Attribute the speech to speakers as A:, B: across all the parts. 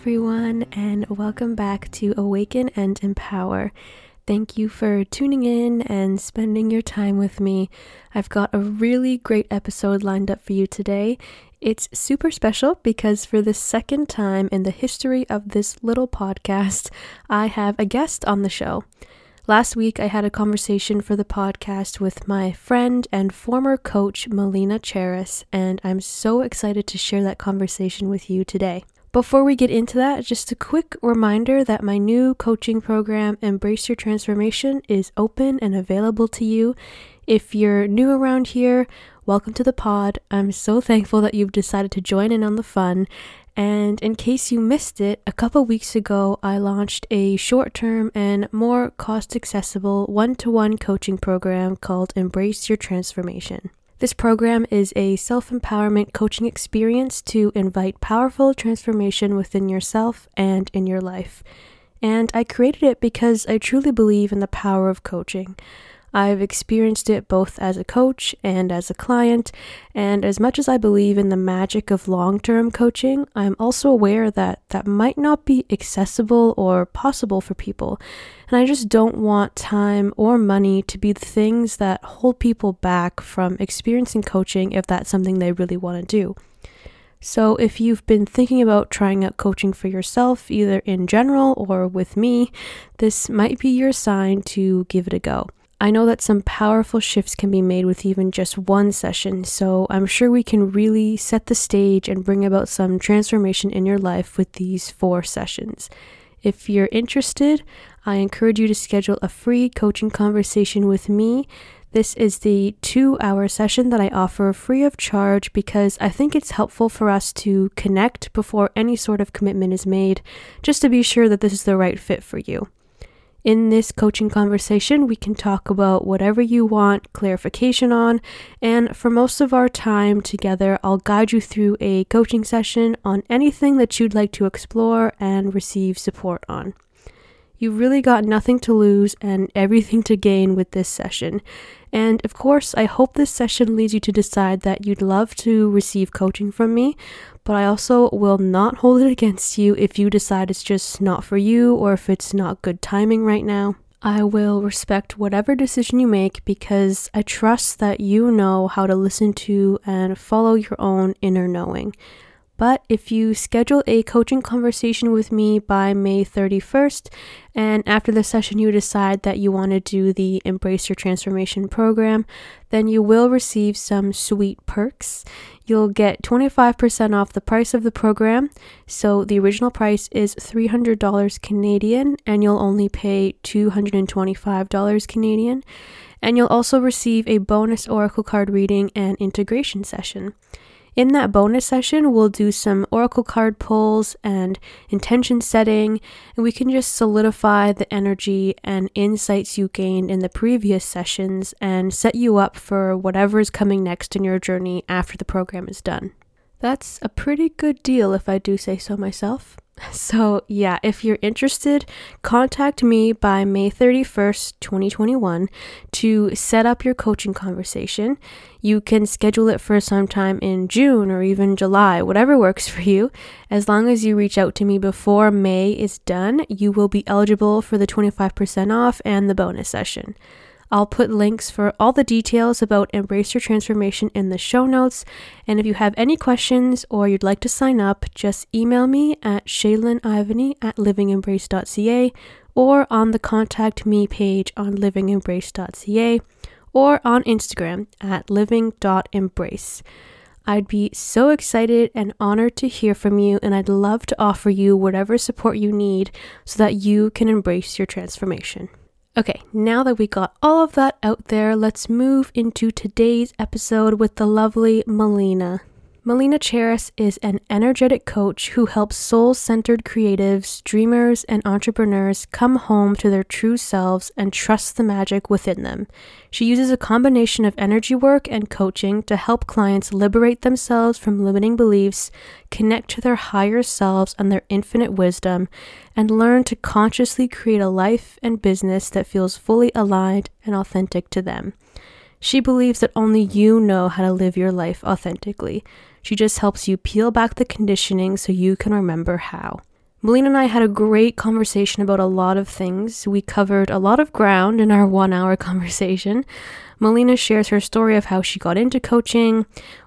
A: Everyone, and welcome back to Awaken and Empower. Thank you for tuning in and spending your time with me. I've got a really great episode lined up for you today. It's super special because for the second time in the history of this little podcast, I have a guest on the show. Last week, I had a conversation for the podcast with my friend and former coach, Melina Cheris, and I'm so excited to share that conversation with you today. Before we get into that, just a quick reminder that my new coaching program, Embrace Your Transformation, is open and available to you. If you're new around here, welcome to the pod. I'm so thankful that you've decided to join in on the fun. And in case you missed it, a couple weeks ago, I launched a short term and more cost accessible one to one coaching program called Embrace Your Transformation. This program is a self empowerment coaching experience to invite powerful transformation within yourself and in your life. And I created it because I truly believe in the power of coaching. I've experienced it both as a coach and as a client, and as much as I believe in the magic of long term coaching, I'm also aware that that might not be accessible or possible for people. And I just don't want time or money to be the things that hold people back from experiencing coaching if that's something they really want to do. So, if you've been thinking about trying out coaching for yourself, either in general or with me, this might be your sign to give it a go. I know that some powerful shifts can be made with even just one session, so I'm sure we can really set the stage and bring about some transformation in your life with these four sessions. If you're interested, I encourage you to schedule a free coaching conversation with me. This is the two hour session that I offer free of charge because I think it's helpful for us to connect before any sort of commitment is made, just to be sure that this is the right fit for you. In this coaching conversation, we can talk about whatever you want clarification on, and for most of our time together, I'll guide you through a coaching session on anything that you'd like to explore and receive support on. You've really got nothing to lose and everything to gain with this session. And of course, I hope this session leads you to decide that you'd love to receive coaching from me, but I also will not hold it against you if you decide it's just not for you or if it's not good timing right now. I will respect whatever decision you make because I trust that you know how to listen to and follow your own inner knowing. But if you schedule a coaching conversation with me by May 31st, and after the session you decide that you want to do the Embrace Your Transformation program, then you will receive some sweet perks. You'll get 25% off the price of the program. So the original price is $300 Canadian, and you'll only pay $225 Canadian. And you'll also receive a bonus Oracle card reading and integration session. In that bonus session, we'll do some oracle card pulls and intention setting, and we can just solidify the energy and insights you gained in the previous sessions and set you up for whatever is coming next in your journey after the program is done. That's a pretty good deal if I do say so myself. So, yeah, if you're interested, contact me by May 31st, 2021 to set up your coaching conversation. You can schedule it for sometime in June or even July, whatever works for you. As long as you reach out to me before May is done, you will be eligible for the 25% off and the bonus session. I'll put links for all the details about Embrace Your Transformation in the show notes. And if you have any questions or you'd like to sign up, just email me at shaylinivany at livingembrace.ca or on the contact me page on livingembrace.ca or on Instagram at living.embrace. I'd be so excited and honored to hear from you, and I'd love to offer you whatever support you need so that you can embrace your transformation. Okay, now that we got all of that out there, let's move into today's episode with the lovely Melina. Melina Cheris is an energetic coach who helps soul centered creatives, dreamers, and entrepreneurs come home to their true selves and trust the magic within them. She uses a combination of energy work and coaching to help clients liberate themselves from limiting beliefs, connect to their higher selves and their infinite wisdom, and learn to consciously create a life and business that feels fully aligned and authentic to them. She believes that only you know how to live your life authentically. She just helps you peel back the conditioning so you can remember how. Melina and I had a great conversation about a lot of things. We covered a lot of ground in our one hour conversation. Melina shares her story of how she got into coaching.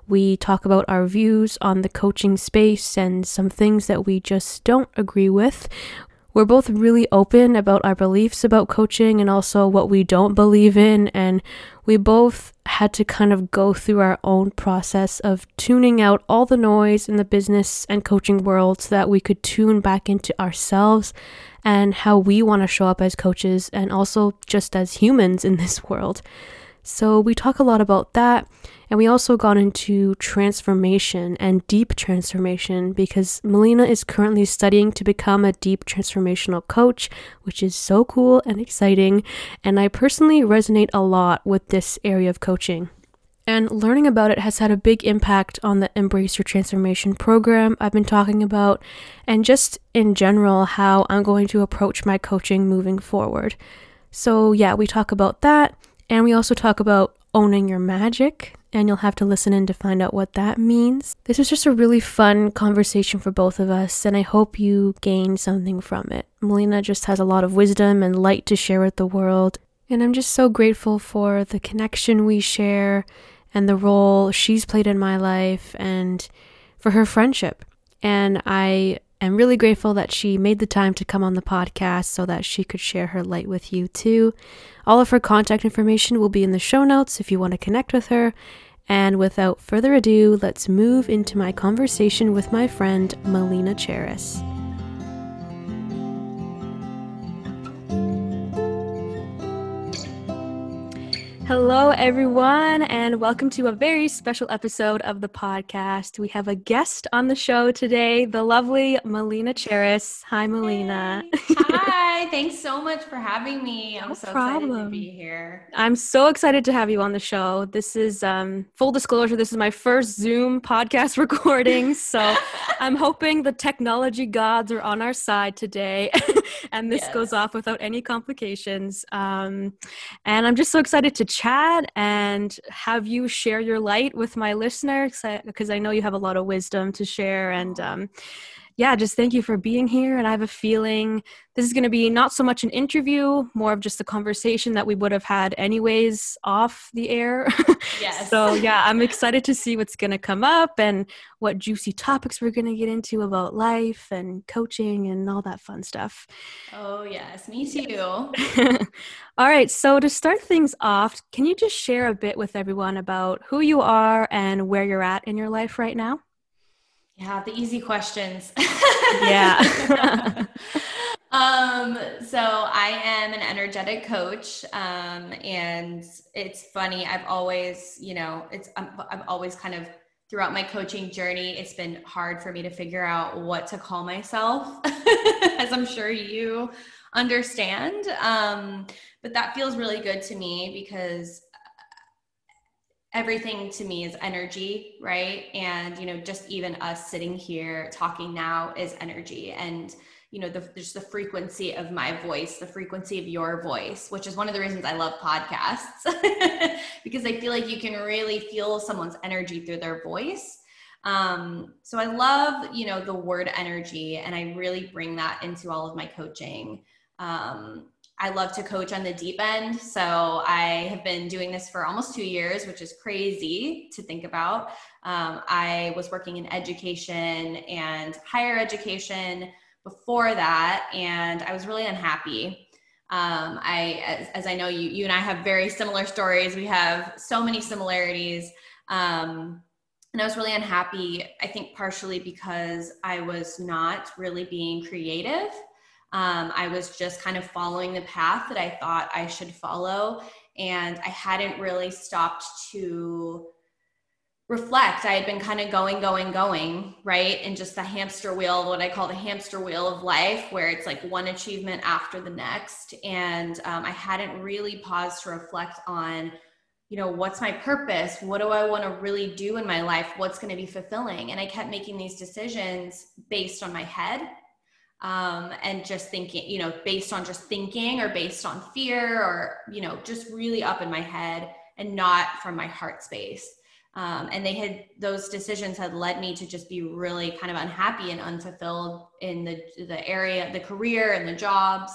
A: We talk about our views on the coaching space and some things that we just don't agree with. We're both really open about our beliefs about coaching and also what we don't believe in, and we both had to kind of go through our own process of tuning out all the noise in the business and coaching world so that we could tune back into ourselves and how we want to show up as coaches and also just as humans in this world. So, we talk a lot about that. And we also got into transformation and deep transformation because Melina is currently studying to become a deep transformational coach, which is so cool and exciting. And I personally resonate a lot with this area of coaching. And learning about it has had a big impact on the Embrace Your Transformation program I've been talking about, and just in general, how I'm going to approach my coaching moving forward. So, yeah, we talk about that. And we also talk about owning your magic, and you'll have to listen in to find out what that means. This was just a really fun conversation for both of us, and I hope you gained something from it. Melina just has a lot of wisdom and light to share with the world, and I'm just so grateful for the connection we share and the role she's played in my life and for her friendship. And I am really grateful that she made the time to come on the podcast so that she could share her light with you too. All of her contact information will be in the show notes if you want to connect with her. And without further ado, let's move into my conversation with my friend Melina Cheris. Hello, everyone, and welcome to a very special episode of the podcast. We have a guest on the show today, the lovely Melina Cheris. Hi, Melina.
B: Hey. Hi, thanks so much for having me. I'm no so problem. excited to be here.
A: I'm so excited to have you on the show. This is um, full disclosure. This is my first Zoom podcast recording, so I'm hoping the technology gods are on our side today, and this yes. goes off without any complications. Um, and I'm just so excited to chat and have you share your light with my listeners because I, I, know you have a lot of wisdom to share and um, yeah, just thank you for being here. And I have a feeling this is going to be not so much an interview, more of just a conversation that we would have had anyways off the air. Yes. so, yeah, I'm excited to see what's going to come up and what juicy topics we're going to get into about life and coaching and all that fun stuff.
B: Oh, yes, me too. all
A: right. So, to start things off, can you just share a bit with everyone about who you are and where you're at in your life right now?
B: Yeah, the easy questions.
A: yeah.
B: um, so I am an energetic coach. Um, and it's funny, I've always, you know, it's i I've always kind of throughout my coaching journey, it's been hard for me to figure out what to call myself, as I'm sure you understand. Um, but that feels really good to me because everything to me is energy, right? And, you know, just even us sitting here talking now is energy. And, you know, the, just the frequency of my voice, the frequency of your voice, which is one of the reasons I love podcasts because I feel like you can really feel someone's energy through their voice. Um, so I love, you know, the word energy, and I really bring that into all of my coaching. Um, I love to coach on the deep end. So I have been doing this for almost two years, which is crazy to think about. Um, I was working in education and higher education before that, and I was really unhappy. Um, I, as, as, I know you, you and I have very similar stories. We have so many similarities. Um, and I was really unhappy, I think partially because I was not really being creative um, I was just kind of following the path that I thought I should follow. And I hadn't really stopped to reflect. I had been kind of going, going, going, right? And just the hamster wheel, what I call the hamster wheel of life, where it's like one achievement after the next. And um, I hadn't really paused to reflect on, you know, what's my purpose? What do I want to really do in my life? What's going to be fulfilling? And I kept making these decisions based on my head um, and just thinking, you know, based on just thinking or based on fear or, you know, just really up in my head and not from my heart space. Um, and they had those decisions had led me to just be really kind of unhappy and unfulfilled in the the area, the career and the jobs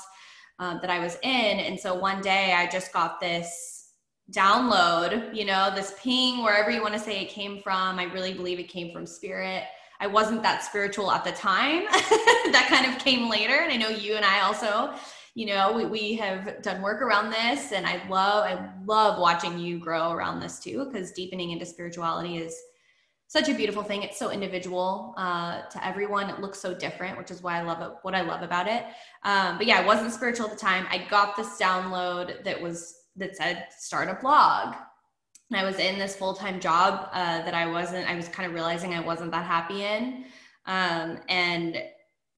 B: um, that I was in. And so one day I just got this download, you know, this ping, wherever you want to say it came from. I really believe it came from spirit. I wasn't that spiritual at the time. that kind of came later. And I know you and I also, you know, we, we have done work around this and I love, I love watching you grow around this too, because deepening into spirituality is such a beautiful thing. It's so individual uh, to everyone. It looks so different, which is why I love it. What I love about it. Um, but yeah, I wasn't spiritual at the time. I got this download that was that said start a blog, I was in this full time job uh, that I wasn't. I was kind of realizing I wasn't that happy in, um, and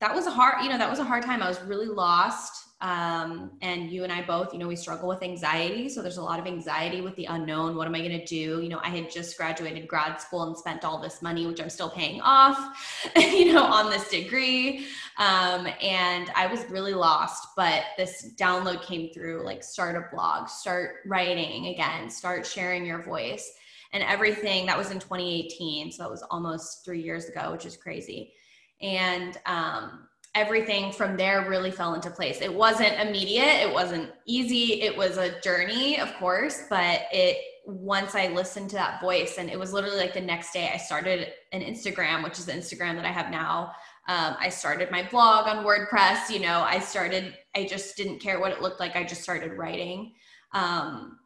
B: that was a hard. You know, that was a hard time. I was really lost um, and you and I both, you know, we struggle with anxiety. So there's a lot of anxiety with the unknown. What am I going to do? You know, I had just graduated grad school and spent all this money, which I'm still paying off, you know, on this degree. Um, and I was really lost. But this download came through like start a blog, start writing again, start sharing your voice and everything. That was in 2018. So that was almost three years ago, which is crazy. And, um, everything from there really fell into place. It wasn't immediate, it wasn't easy, it was a journey, of course, but it once I listened to that voice, and it was literally like the next day, I started an Instagram, which is the Instagram that I have now. Um, I started my blog on WordPress. You know, I started, I just didn't care what it looked like. I just started writing. Um,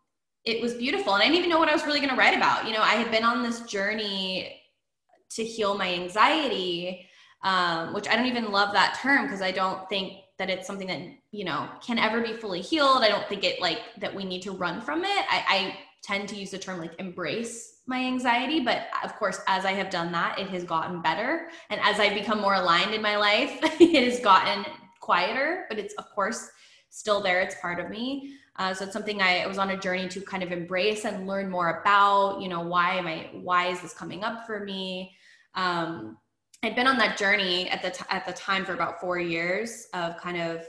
B: it was beautiful. And I didn't even know what I was really going to write about. You know, I had been on this journey to heal my anxiety um, which I don't even love that term because I don't think that it's something that you know can ever be fully healed. I don't think it like that we need to run from it. I, I tend to use the term like embrace my anxiety, but of course, as I have done that, it has gotten better, and as I've become more aligned in my life, it has gotten quieter. But it's of course still there. It's part of me. Uh, so it's something I, was on a journey to kind of embrace and learn more about. You know, why am I? Why is this coming up for me? Um, I'd been on that journey at the t- at the time for about four years of kind of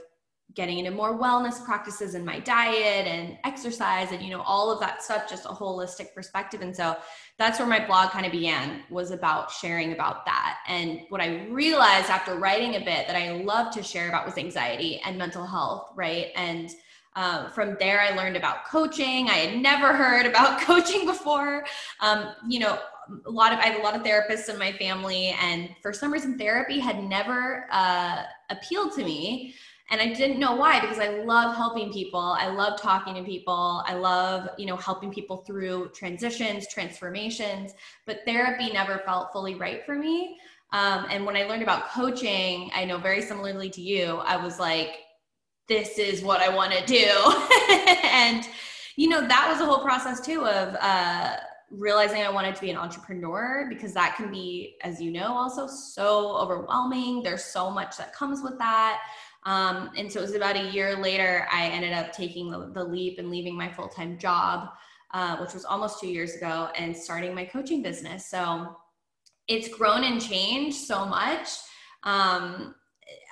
B: getting into more wellness practices in my diet and exercise and you know all of that stuff just a holistic perspective. And so that's where my blog kind of began was about sharing about that. And what i realized after writing a bit that i love to share about was anxiety and mental health right? And um, from there i learned about coaching. I had never heard about coaching before. Um, you know a lot of I have a lot of therapists in my family, and for some reason, therapy had never uh, appealed to me. And I didn't know why because I love helping people. I love talking to people. I love, you know, helping people through transitions, transformations. But therapy never felt fully right for me. Um, and when I learned about coaching, I know very similarly to you, I was like, this is what I want to do. and, you know, that was a whole process too of, uh, realizing I wanted to be an entrepreneur because that can be, as you know, also so overwhelming. There's so much that comes with that. Um, and so it was about a year later, I ended up taking the, the leap and leaving my full time job, uh, which was almost two years ago, and starting my coaching business. So it's grown and changed so much. Um,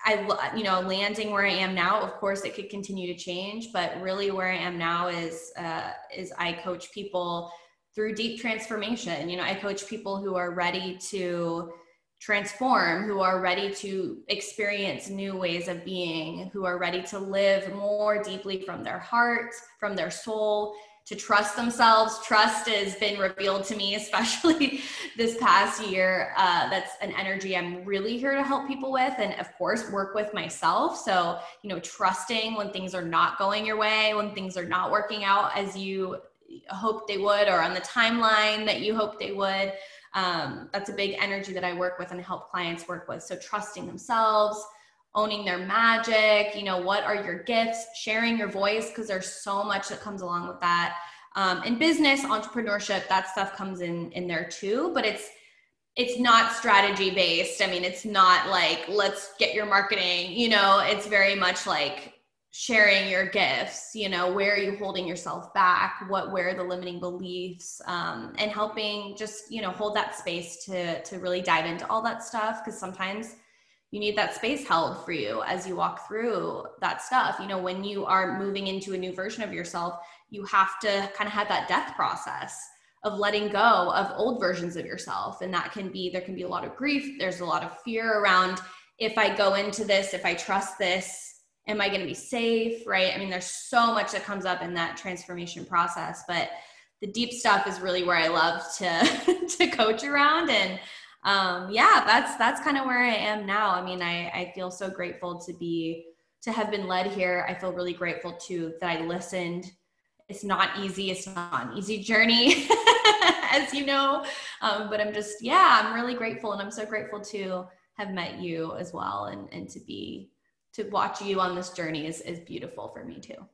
B: I, you know, landing where I am now, of course, it could continue to change, but really where I am now is, uh, is I coach people through deep transformation. You know, I coach people who are ready to transform, who are ready to experience new ways of being, who are ready to live more deeply from their heart, from their soul, to trust themselves. Trust has been revealed to me, especially this past year. Uh, that's an energy I'm really here to help people with, and of course, work with myself. So, you know, trusting when things are not going your way, when things are not working out as you hoped they would or on the timeline that you hoped they would. Um, that's a big energy that I work with and help clients work with. So trusting themselves, owning their magic, you know, what are your gifts, sharing your voice, because there's so much that comes along with that. Um, in business, entrepreneurship, that stuff comes in in there too, but it's it's not strategy based. I mean, it's not like let's get your marketing, you know, it's very much like sharing your gifts you know where are you holding yourself back? What where are the limiting beliefs? Um, and helping just you know hold that space to to really dive into all that stuff because sometimes you need that space held for you as you walk through that stuff. You know when you are moving into a new version of yourself you have to kind of have that death process of letting go of old versions of yourself. And that can be there can be a lot of grief. There's a lot of fear around if i go into this if i trust this am i going to be safe right? I mean there's so much that comes up in that transformation process but the deep stuff is really where i love to to coach around. And um yeah that's that's kind of where i am now. I mean i i feel so grateful to be to have been led here. I feel really grateful too that i listened. It's not easy. It's not an easy journey as you know. Um, but i'm just yeah i'm really grateful and i'm so grateful to have met you as well and and to be to watch you on this journey is is beautiful for me too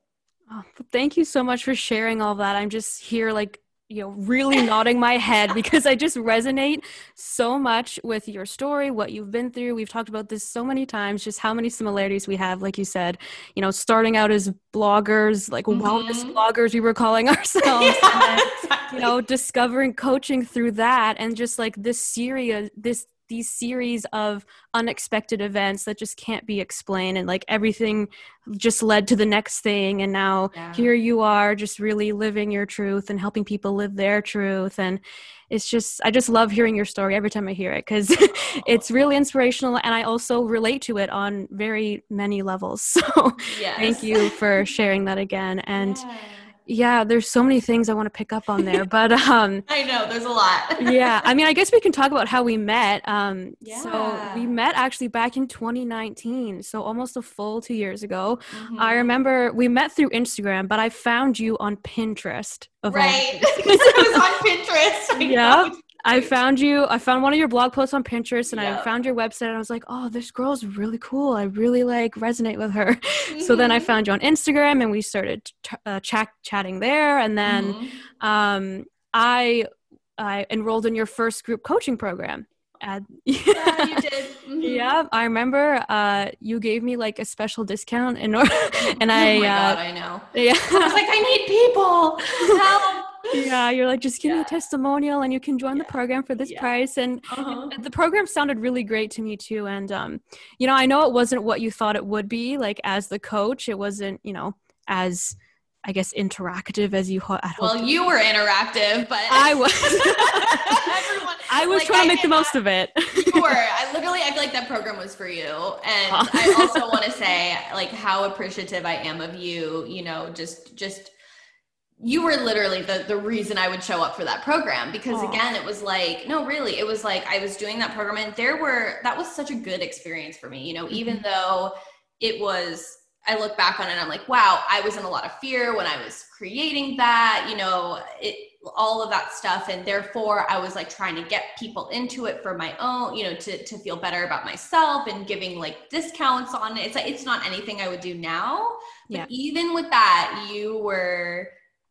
A: oh, thank you so much for sharing all that i'm just here like you know really nodding my head because i just resonate so much with your story what you've been through we've talked about this so many times just how many similarities we have like you said you know starting out as bloggers like mm-hmm. wellness bloggers we were calling ourselves yeah, then, exactly. you know discovering coaching through that and just like this series this these series of unexpected events that just can't be explained and like everything just led to the next thing and now yeah. here you are just really living your truth and helping people live their truth and it's just i just love hearing your story every time i hear it because it's really inspirational and i also relate to it on very many levels so yes. thank you for sharing that again and yeah yeah there's so many things i want to pick up on there but um
B: i know there's a lot.
A: yeah i mean i guess we can talk about how we met um yeah. so we met actually back in 2019 so almost a full two years ago. Mm-hmm. i remember we met through instagram but i found you on pinterest
B: right. it was on pinterest.
A: Yeah I found you. I found one of your blog posts on Pinterest, and yep. I found your website. And I was like, "Oh, this girl's really cool. I really like resonate with her." Mm-hmm. So then I mm-hmm. found you on Instagram, and we started t- uh, chat chatting there. And then mm-hmm. um, I I enrolled in your first group coaching program.
B: At, yeah, you did.
A: Mm-hmm. Yeah, I remember uh, you gave me like a special discount in order, and I.
B: Oh my
A: uh,
B: god, I know. Yeah, I was like, I need people. Help
A: yeah you're like just give yeah. me a testimonial and you can join yeah. the program for this yeah. price and uh-huh. the program sounded really great to me too and um you know i know it wasn't what you thought it would be like as the coach it wasn't you know as I guess interactive as you
B: had Well, you were interactive, but
A: I was. Everyone, I was like, trying to make the most of it.
B: you were. I literally, I feel like that program was for you, and I also want to say like how appreciative I am of you. You know, just just you were literally the the reason I would show up for that program because Aww. again it was like no really it was like I was doing that program and there were that was such a good experience for me you know mm-hmm. even though it was I look back on it and I'm like wow I was in a lot of fear when I was creating that you know it all of that stuff and therefore I was like trying to get people into it for my own you know to to feel better about myself and giving like discounts on it it's like it's not anything I would do now but yeah. even with that you were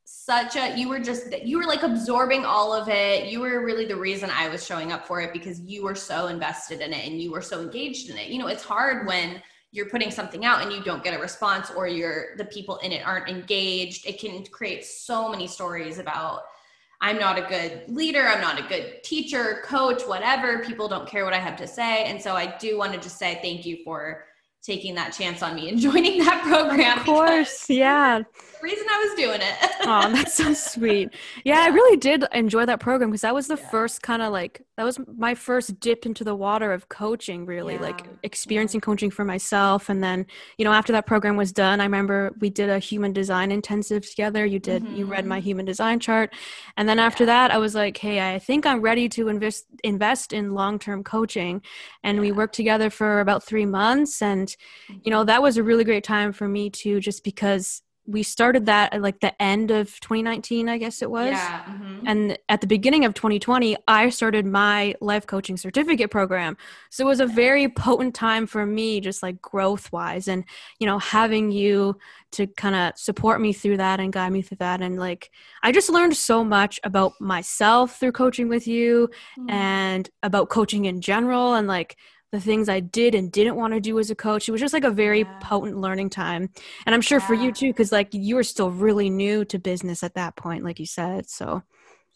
B: such a you were just you were like absorbing all of it. You were really the reason i was showing up for it because you were so invested in it and you were so engaged in it. You know it's hard when you're putting something out and you don't get a response or you're the people in it aren't engaged. It can create so many stories about i'm not a good leader i'm not a good teacher coach whatever. People don't care what i have to say. And so i do want to just say thank you for taking that chance on me and joining that program.
A: Of course, yeah.
B: The reason I was doing it.
A: oh, that's so sweet. Yeah, yeah, I really did enjoy that program because that was the yeah. first kind of like that was my first dip into the water of coaching really yeah. like experiencing coaching for myself and then you know after that program was done i remember we did a human design intensive together you did mm-hmm. you read my mm-hmm. human design chart and then after that i was like hey i think i'm ready to invest invest in long-term coaching and we worked together for about three months and you know that was a really great time for me too just because we started that at like the end of 2019 i guess it was
B: yeah, mm-hmm.
A: and at the beginning of 2020 i started my life coaching certificate program so it was a very potent time for me just like growth wise and you know having you to kind of support me through that and guide me through that and like i just learned so much about myself through coaching with you mm-hmm. and about coaching in general and like the things I did and didn't want to do as a coach. It was just like a very yeah. potent learning time. And I'm sure yeah. for you too, because like you were still really new to business at that point, like you said. So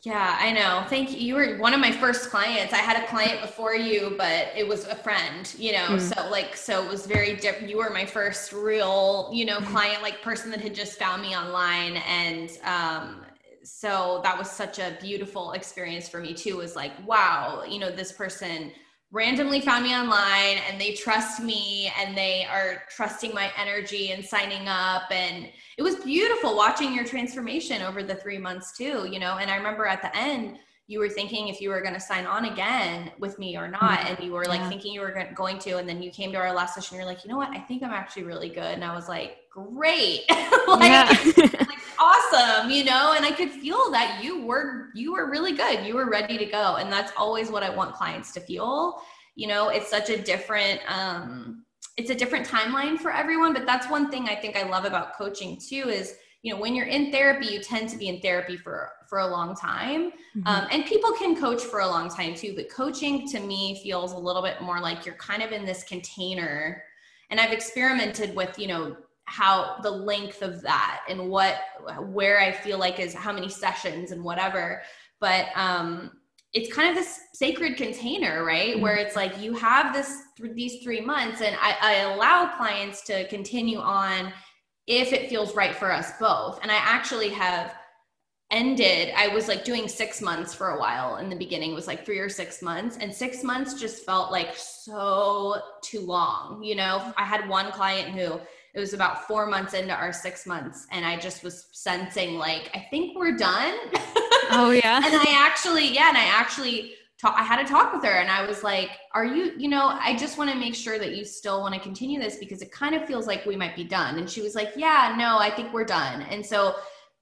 B: yeah, I know. Thank you. You were one of my first clients. I had a client before you, but it was a friend, you know. Mm. So like so it was very different. You were my first real, you know, client like person that had just found me online and um so that was such a beautiful experience for me too was like wow you know this person randomly found me online and they trust me and they are trusting my energy and signing up. And it was beautiful watching your transformation over the 3 months too you know? And i remember at the end you were thinking if you were going to sign on again with me or not. Mm-hmm. and you were like yeah. thinking you were going to and then you came to our last session you're like you know what? I think i'm actually really good. And i was like great. Like, like, awesome you know and i could feel that you were you were really good. You were ready to go and that's always what i want clients to feel. You know it's such a different um it's a different timeline for everyone but that's one thing i think i love about coaching too is you know when you're in therapy you tend to be in therapy for for a long time. Mm-hmm. um, and people can coach for a long time too but coaching to me feels a little bit more like you're kind of in this container. And i've experimented with you know how the length of that and what where I feel like is how many sessions and whatever. But um it's kind of this sacred container, right? Mm-hmm. Where it's like you have this these three months, and I, I allow clients to continue on if it feels right for us both. And I actually have ended i was like doing six months for a while in the beginning it was like three or six months and six months just felt like so too long you know i had one client who it was about four months into our six months and i just was sensing like i think we're done.
A: Oh yeah.
B: And i actually yeah and i actually talk, i had a talk with her and i was like are you you know i just want to make sure that you still want to continue this because it kind of feels like we might be done. And she was like yeah no i think we're done. And so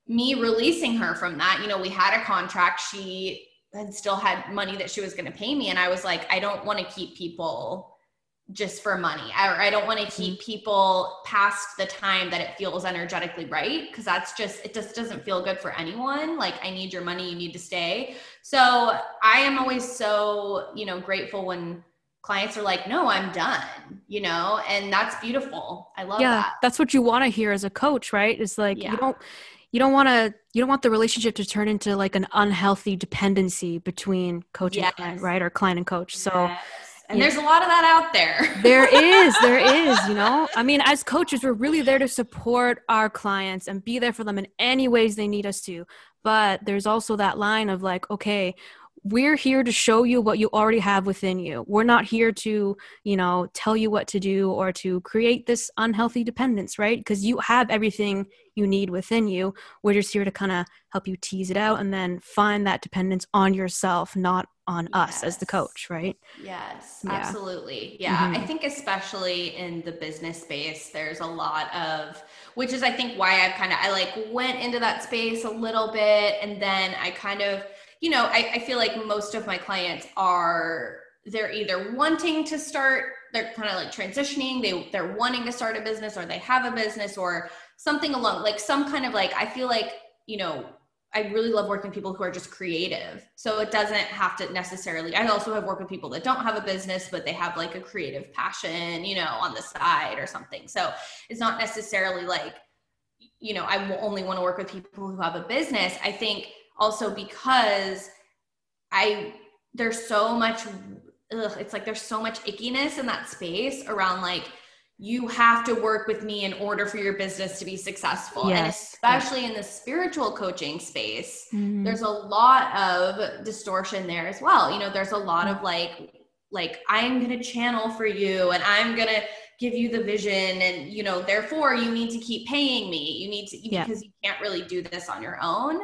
B: me releasing her from that you know we had a contract she had still had money that she was going to pay me and i was like i don't want to keep people just for money. I, I don't want to keep mm-hmm. people past the time that it feels energetically right because that's just it just doesn't feel good for anyone. Like i need your money you need to stay. So i am always so you know grateful when clients are like no i'm done you know? And that's beautiful. I love
A: yeah,
B: that.
A: that's what you want to hear as a coach right? It's like yeah. you don't you don't want to you don't want the relationship to turn into like an unhealthy dependency between coach yes. and client right? Or client and coach. So yes
B: and yeah. there's a lot of that out there.
A: there is, there is, you know. I mean, as coaches, we're really there to support our clients and be there for them in any ways they need us to. But there's also that line of like, okay, we're here to show you what you already have within you. We're not here to, you know, tell you what to do or to create this unhealthy dependence, right? Because you have everything you need within you. We're just here to kind of help you tease it out and then find that dependence on yourself, not on yes. us as the coach, right?
B: Yes, yeah. absolutely. Yeah. Mm-hmm. I think, especially in the business space, there's a lot of, which is, I think, why I've kind of, I like went into that space a little bit and then I kind of, you know, I, I feel like most of my clients are they're either wanting to start they're kind of like transitioning they they're wanting to start a business or they have a business or something along like some kind of like i feel like you know i really love working with people who are just creative. So it doesn't have to necessarily i also have worked with people that don't have a business but they have like a creative passion you know on the side or something. So it's not necessarily like you know i only want to work with people who have a business. I think also because I there's so much ugh, it's like there's so much ickiness in that space around like you have to work with me in order for your business to be successful. Yes. And especially in the spiritual coaching space, mm-hmm. there's a lot of distortion there as well. You know, there's a lot of like, like, I'm going to channel for you and I'm going to give you the vision. And, you know, therefore you need to keep paying me. You need to, yeah. because you can't really do this on your own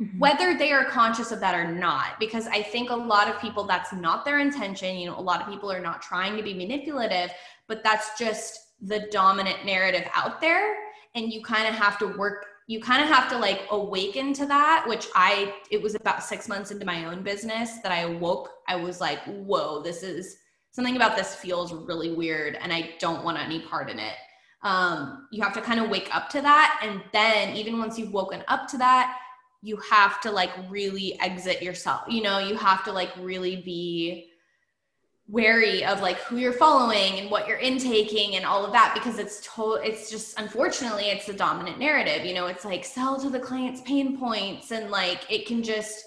B: mm-hmm. whether they are conscious of that or not. Because I think a lot of people, that's not their intention. You know, a lot of people are not trying to be manipulative, but that's just the dominant narrative out there. And you kind of have to work you kind of have to like awaken to that which i it was about six months into my own business that i awoke. I was like whoa this is something about this feels really weird and i don't want any part in it. Um, you have to kind of wake up to that and then even once you've woken up to that you have to like really exit yourself you know? You have to like really be wary of like who you're following and what you're intaking and all of that because it's to- it's just unfortunately it's the dominant narrative you know it's like sell to the client's pain points and like it can just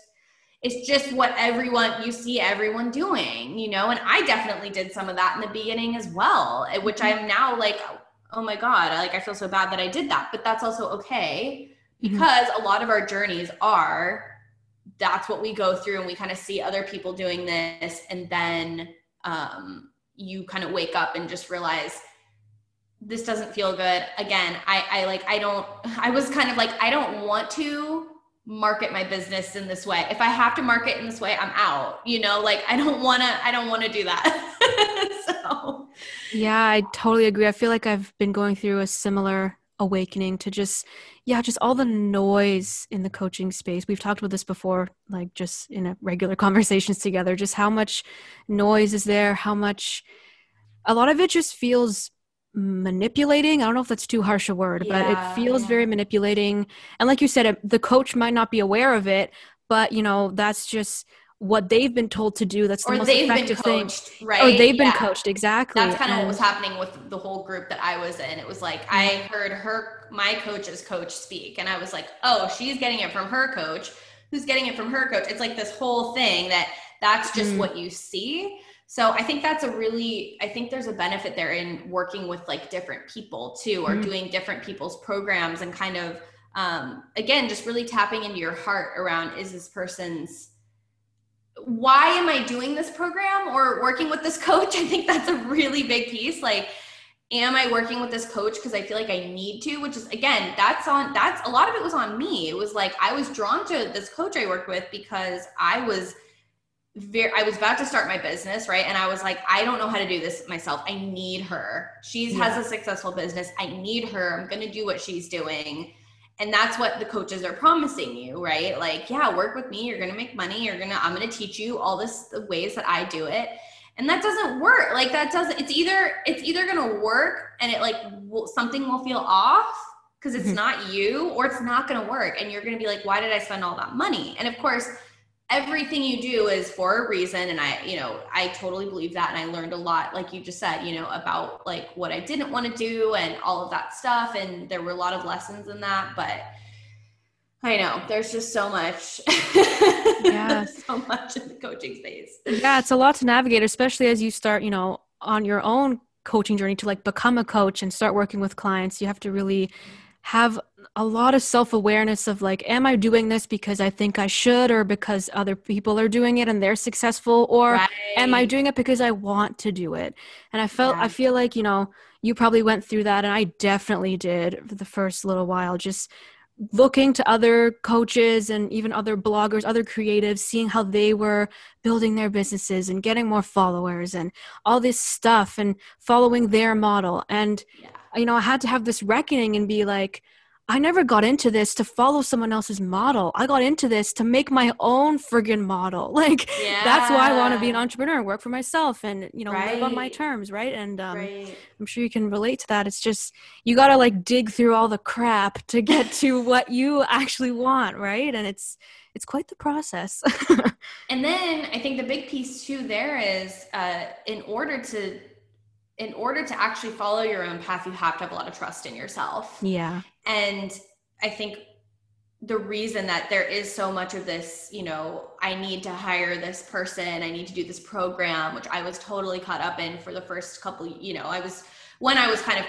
B: it's just what everyone you see everyone doing you know and i definitely did some of that in the beginning as well which i'm now like oh my god like i feel so bad that i did that but that's also okay mm-hmm. because mm-hmm. a lot of our journeys are that's what we go through and we kind of see other people doing this and then um, you kind of wake up and just realize this doesn't feel good. Again i i like i don't i was kind of like i don't want to market my business in this way. If i have to market in this way i'm out you know? Like i don't want to i don't want to do that. So
A: yeah i totally agree. I feel like i've been going through a similar awakening to just yeah just all the noise in the coaching space. We've talked about this before like just in a regular conversations together just how much noise is there how much a lot of it just feels manipulating. I don't know if that's too harsh a word yeah, but it feels yeah. very manipulating. And like you said the coach might not be aware of it but you know that's just what they've been told to do. That's the or most effective coached, thing. Right. Or they've yeah. been coached. Exactly.
B: That's kind of what was happening with the whole group that I was in. It was like I mm-hmm. heard her, my coach's coach speak, and I was like, oh, she's getting it from her coach. Who's getting it from her coach? It's like this whole thing that that's just mm. what you see. So I think that's a really, I think there's a benefit there in working with like different people too, or mm. doing different people's programs and kind of, um, again, just really tapping into your heart around is this person's why am I doing this program or working with this coach? I think that's a really big piece. Like, am I working with this coach because I feel like I need to? Which is again, that's on that's a lot of it was on me. It was like I was drawn to this coach I worked with because I was very I was about to start my business, right? And I was like, I don't know how to do this myself. I need her. She yeah. has a successful business. I need her. I'm gonna do what she's doing and that's what the coaches are promising you right? Like yeah work with me. You're gonna make money. You're gonna i'm gonna teach you all this the ways that i do it. And that doesn't work. Like that doesn't it's either it's either gonna work and it like will, something will feel off because it's mm-hmm. not you or it's not gonna work. And you're gonna be like why did i spend all that money? And of course everything you do is for a reason and i you know i totally believe that and i learned a lot like you just said you know about like what i didn't want to do and all of that stuff and there were a lot of lessons in that but i know there's just so much. Yeah so much in the coaching space.
A: Yeah it's a lot to navigate especially as you start you know on your own coaching journey to like become a coach and start working with clients you have to really have a lot of self awareness of like, am I doing this because I think I should, or because other people are doing it and they're successful, or right. am I doing it because I want to do it? And I felt, yeah. I feel like, you know, you probably went through that, and I definitely did for the first little while, just looking to other coaches and even other bloggers, other creatives, seeing how they were building their businesses and getting more followers and all this stuff and following their model. And, yeah. you know, I had to have this reckoning and be like, I never got into this to follow someone else's model. I got into this to make my own friggin' model. Like yeah. that's why I want to be an entrepreneur, and work for myself and, you know, right. live on my terms, right? And um, right. I'm sure you can relate to that. It's just you got to like dig through all the crap to get to what you actually want, right? And it's it's quite the process.
B: and then I think the big piece too there is uh, in order to in order to actually follow your own path, you have to have a lot of trust in yourself.
A: Yeah.
B: And I think the reason that there is so much of this, you know, I need to hire this person, I need to do this program, which I was totally caught up in for the first couple, you know, I was when I was kind of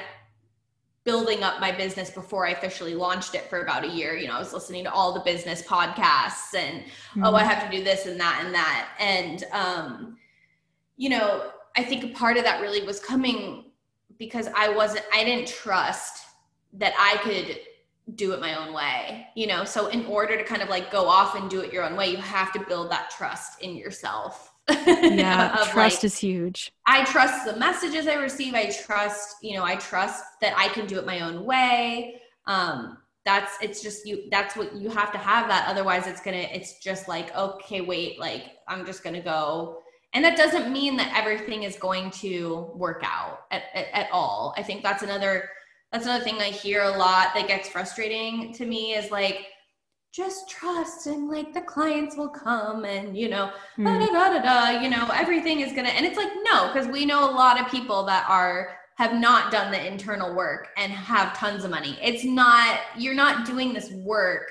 B: building up my business before I officially launched it for about a year. You know, I was listening to all the business podcasts and mm-hmm. oh, I have to do this and that and that. And um, you know, I think a part of that really was coming because I wasn't, I didn't trust that I could do it my own way, you know? So, in order to kind of like go off and do it your own way, you have to build that trust in yourself.
A: Yeah, trust like, is huge.
B: I trust the messages I receive. I trust, you know, I trust that I can do it my own way. Um, that's it's just you that's what you have to have that otherwise it's gonna it's just like okay wait like i'm just gonna go and that doesn't mean that everything is going to work out at, at, at, all i think that's another that's another thing i hear a lot that gets frustrating to me is like just trust and like the clients will come and you know mm. da, da, da, da, you know everything is gonna and it's like no because we know a lot of people that are have not done the internal work and have tons of money it's not you're not doing this work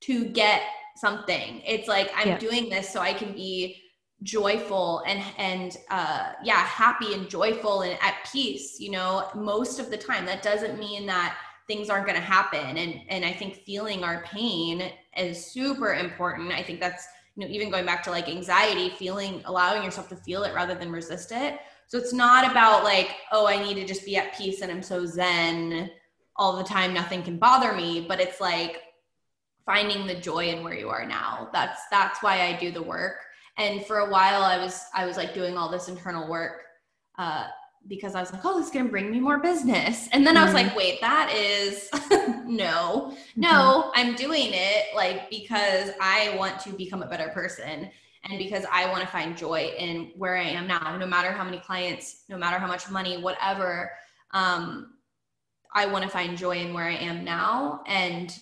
B: to get something it's like i'm yeah. doing this so i can be joyful and and uh yeah happy and joyful and at peace you know most of the time. That doesn't mean that things aren't going to happen. And and i think feeling our pain is super important. I think that's you know even going back to like anxiety feeling allowing yourself to feel it rather than resist it. So it's not about like oh i need to just be at peace and i'm so zen all the time nothing can bother me. But it's like finding the joy in where you are now. That's that's why i do the work and for a while i was i was like doing all this internal work uh, because I was like, oh, this is going to bring me more business. And then mm-hmm. I was like, mm-hmm. wait, that is no, mm-hmm. no, I'm doing it like because I want to become a better person and because I want to find joy in where I am now, no matter how many clients, no matter how much money, whatever. Um, I want to find joy in where I am now. And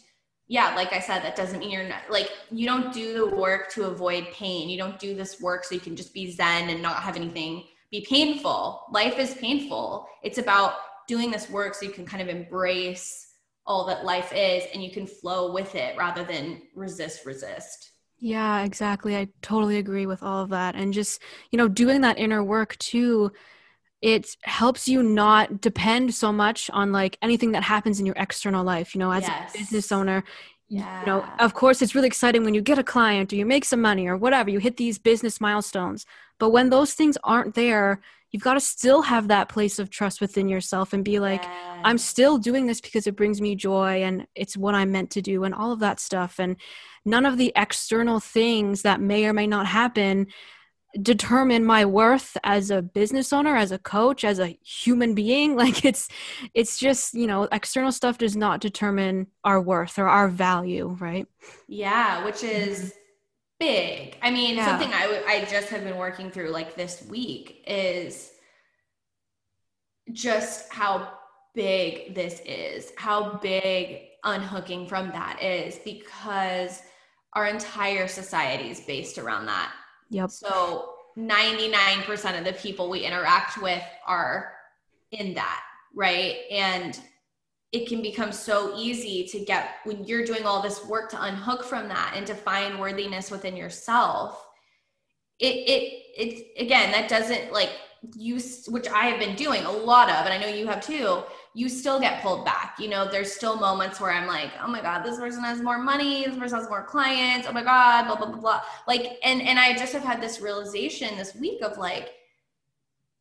B: yeah, like I said, that doesn't mean you're not like you don't do the work to avoid pain. You don't do this work so you can just be zen and not have anything be painful. Life is painful. It's about doing this work so you can kind of embrace all that life is and you can flow with it rather than resist, resist.
A: Yeah, exactly. I totally agree with all of that. And just, you know, doing that inner work too, it helps you not depend so much on like anything that happens in your external life. You know, as yes. a business owner, yeah. you know, of course, it's really exciting when you get a client or you make some money or whatever, you hit these business milestones. But when those things aren't there, you've got to still have that place of trust within yourself and be like. I'm still doing this because it brings me joy and it's what I'm meant to do and all of that stuff. And none of the external things that may or may not happen determine my worth as a business owner as a coach as a human being like it's it's just you know external stuff does not determine our worth or our value right
B: yeah which is big. I mean, yeah. something I, w- I just have been working through like this week is just how big this is, how big unhooking from that is, because our entire society is based around that.
A: Yep.
B: So 99% of the people we interact with are in that, right? And it can become so easy to get when you're doing all this work to unhook from that and to find worthiness within yourself it it it again that doesn't like you which i have been doing a lot of and i know you have too you still get pulled back you know there's still moments where i'm like oh my god this person has more money this person has more clients oh my god blah blah blah blah like and and i just have had this realization this week of like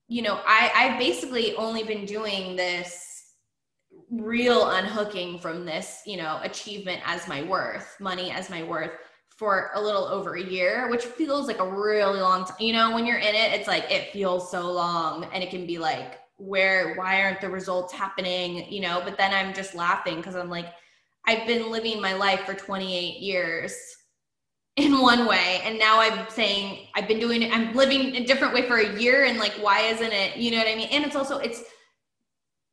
B: you know i i've basically only been doing this real unhooking from this, you know, achievement as my worth, money as my worth for a little over a year, which feels like a really long time. You know, when you're in it, it's like it feels so long and it can be like, where, why aren't the results happening? You know, but then I'm just laughing because I'm like, I've been living my life for 28 years in one way and now i'm saying i've been doing it i'm living a different way for a year and like why isn't it you know what i mean and it's also it's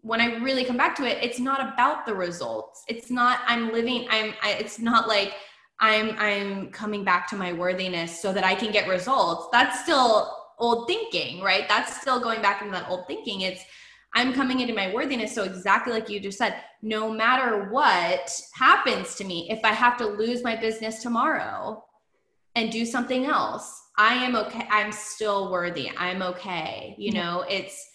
B: when I really come back to it, it's not about the results. It's not I'm living. I'm. I, it's not like I'm. I'm coming back to my worthiness so that I can get results. That's still old thinking, right? That's still going back into that old thinking. It's I'm coming into my worthiness. So exactly like you just said, no matter what happens to me, if I have to lose my business tomorrow and do something else, I am okay. I'm still worthy. I'm okay. You know, it's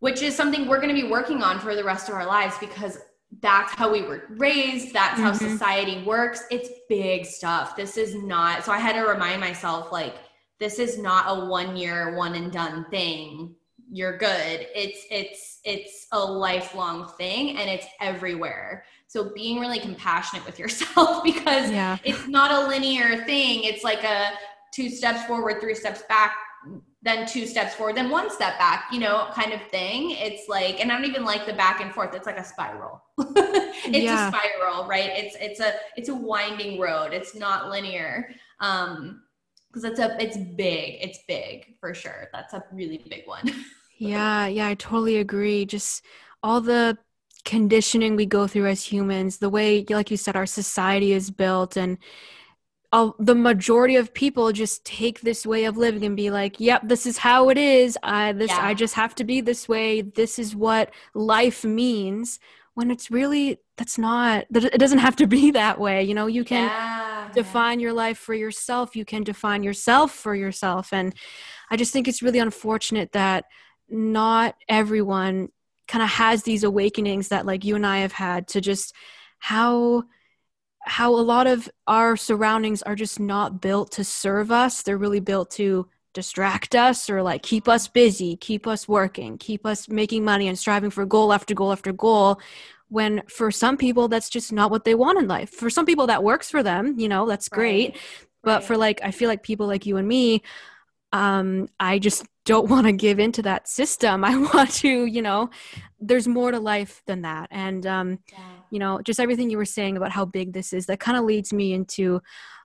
B: which is something we're going to be working on for the rest of our lives because that's how we were raised that's how mm-hmm. society works it's big stuff this is not so i had to remind myself like this is not a one year one and done thing you're good it's it's it's a lifelong thing and it's everywhere so being really compassionate with yourself because yeah. it's not a linear thing it's like a two steps forward three steps back then two steps forward, then one step back, you know, kind of thing. It's like, and I don't even like the back and forth. It's like a spiral. it's yeah. a spiral, right? It's it's a it's a winding road. It's not linear. Um, because it's a it's big. It's big for sure. That's a really big one.
A: yeah, yeah, I totally agree. Just all the conditioning we go through as humans, the way, like you said, our society is built and uh, the majority of people just take this way of living and be like, "Yep, this is how it is. I this yeah. I just have to be this way. This is what life means." When it's really that's not that it doesn't have to be that way. You know, you can yeah. define your life for yourself. You can define yourself for yourself and I just think it's really unfortunate that not everyone kind of has these awakenings that like you and I have had to just how how a lot of our surroundings are just not built to serve us. They're really built to distract us or like keep us busy, keep us working, keep us making money and striving for goal after goal after goal. When for some people, that's just not what they want in life. For some people, that works for them, you know, that's great. Right. But right. for like, I feel like people like you and me, um, I just don't want to give into that system. I want to, you know, there's more to life than that. And, um, yeah. you know, just everything you were saying about how big this is, that kind of leads me into,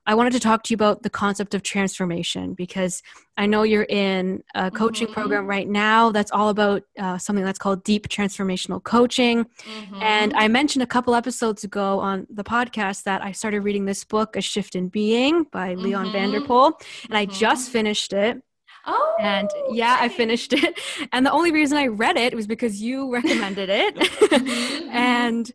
A: I wanted to talk to you about the concept of transformation because I know you're in a coaching mm-hmm. program right now that's all about uh, something that's called deep transformational coaching. Mm-hmm. And I mentioned a couple episodes ago on the podcast that I started reading this book, A Shift in Being by mm-hmm. Leon VanderPol, and I just mm-hmm. finished it.
B: Oh,
A: and yeah, I finished it. And the only reason I read it was because you recommended it. Mm-hmm. and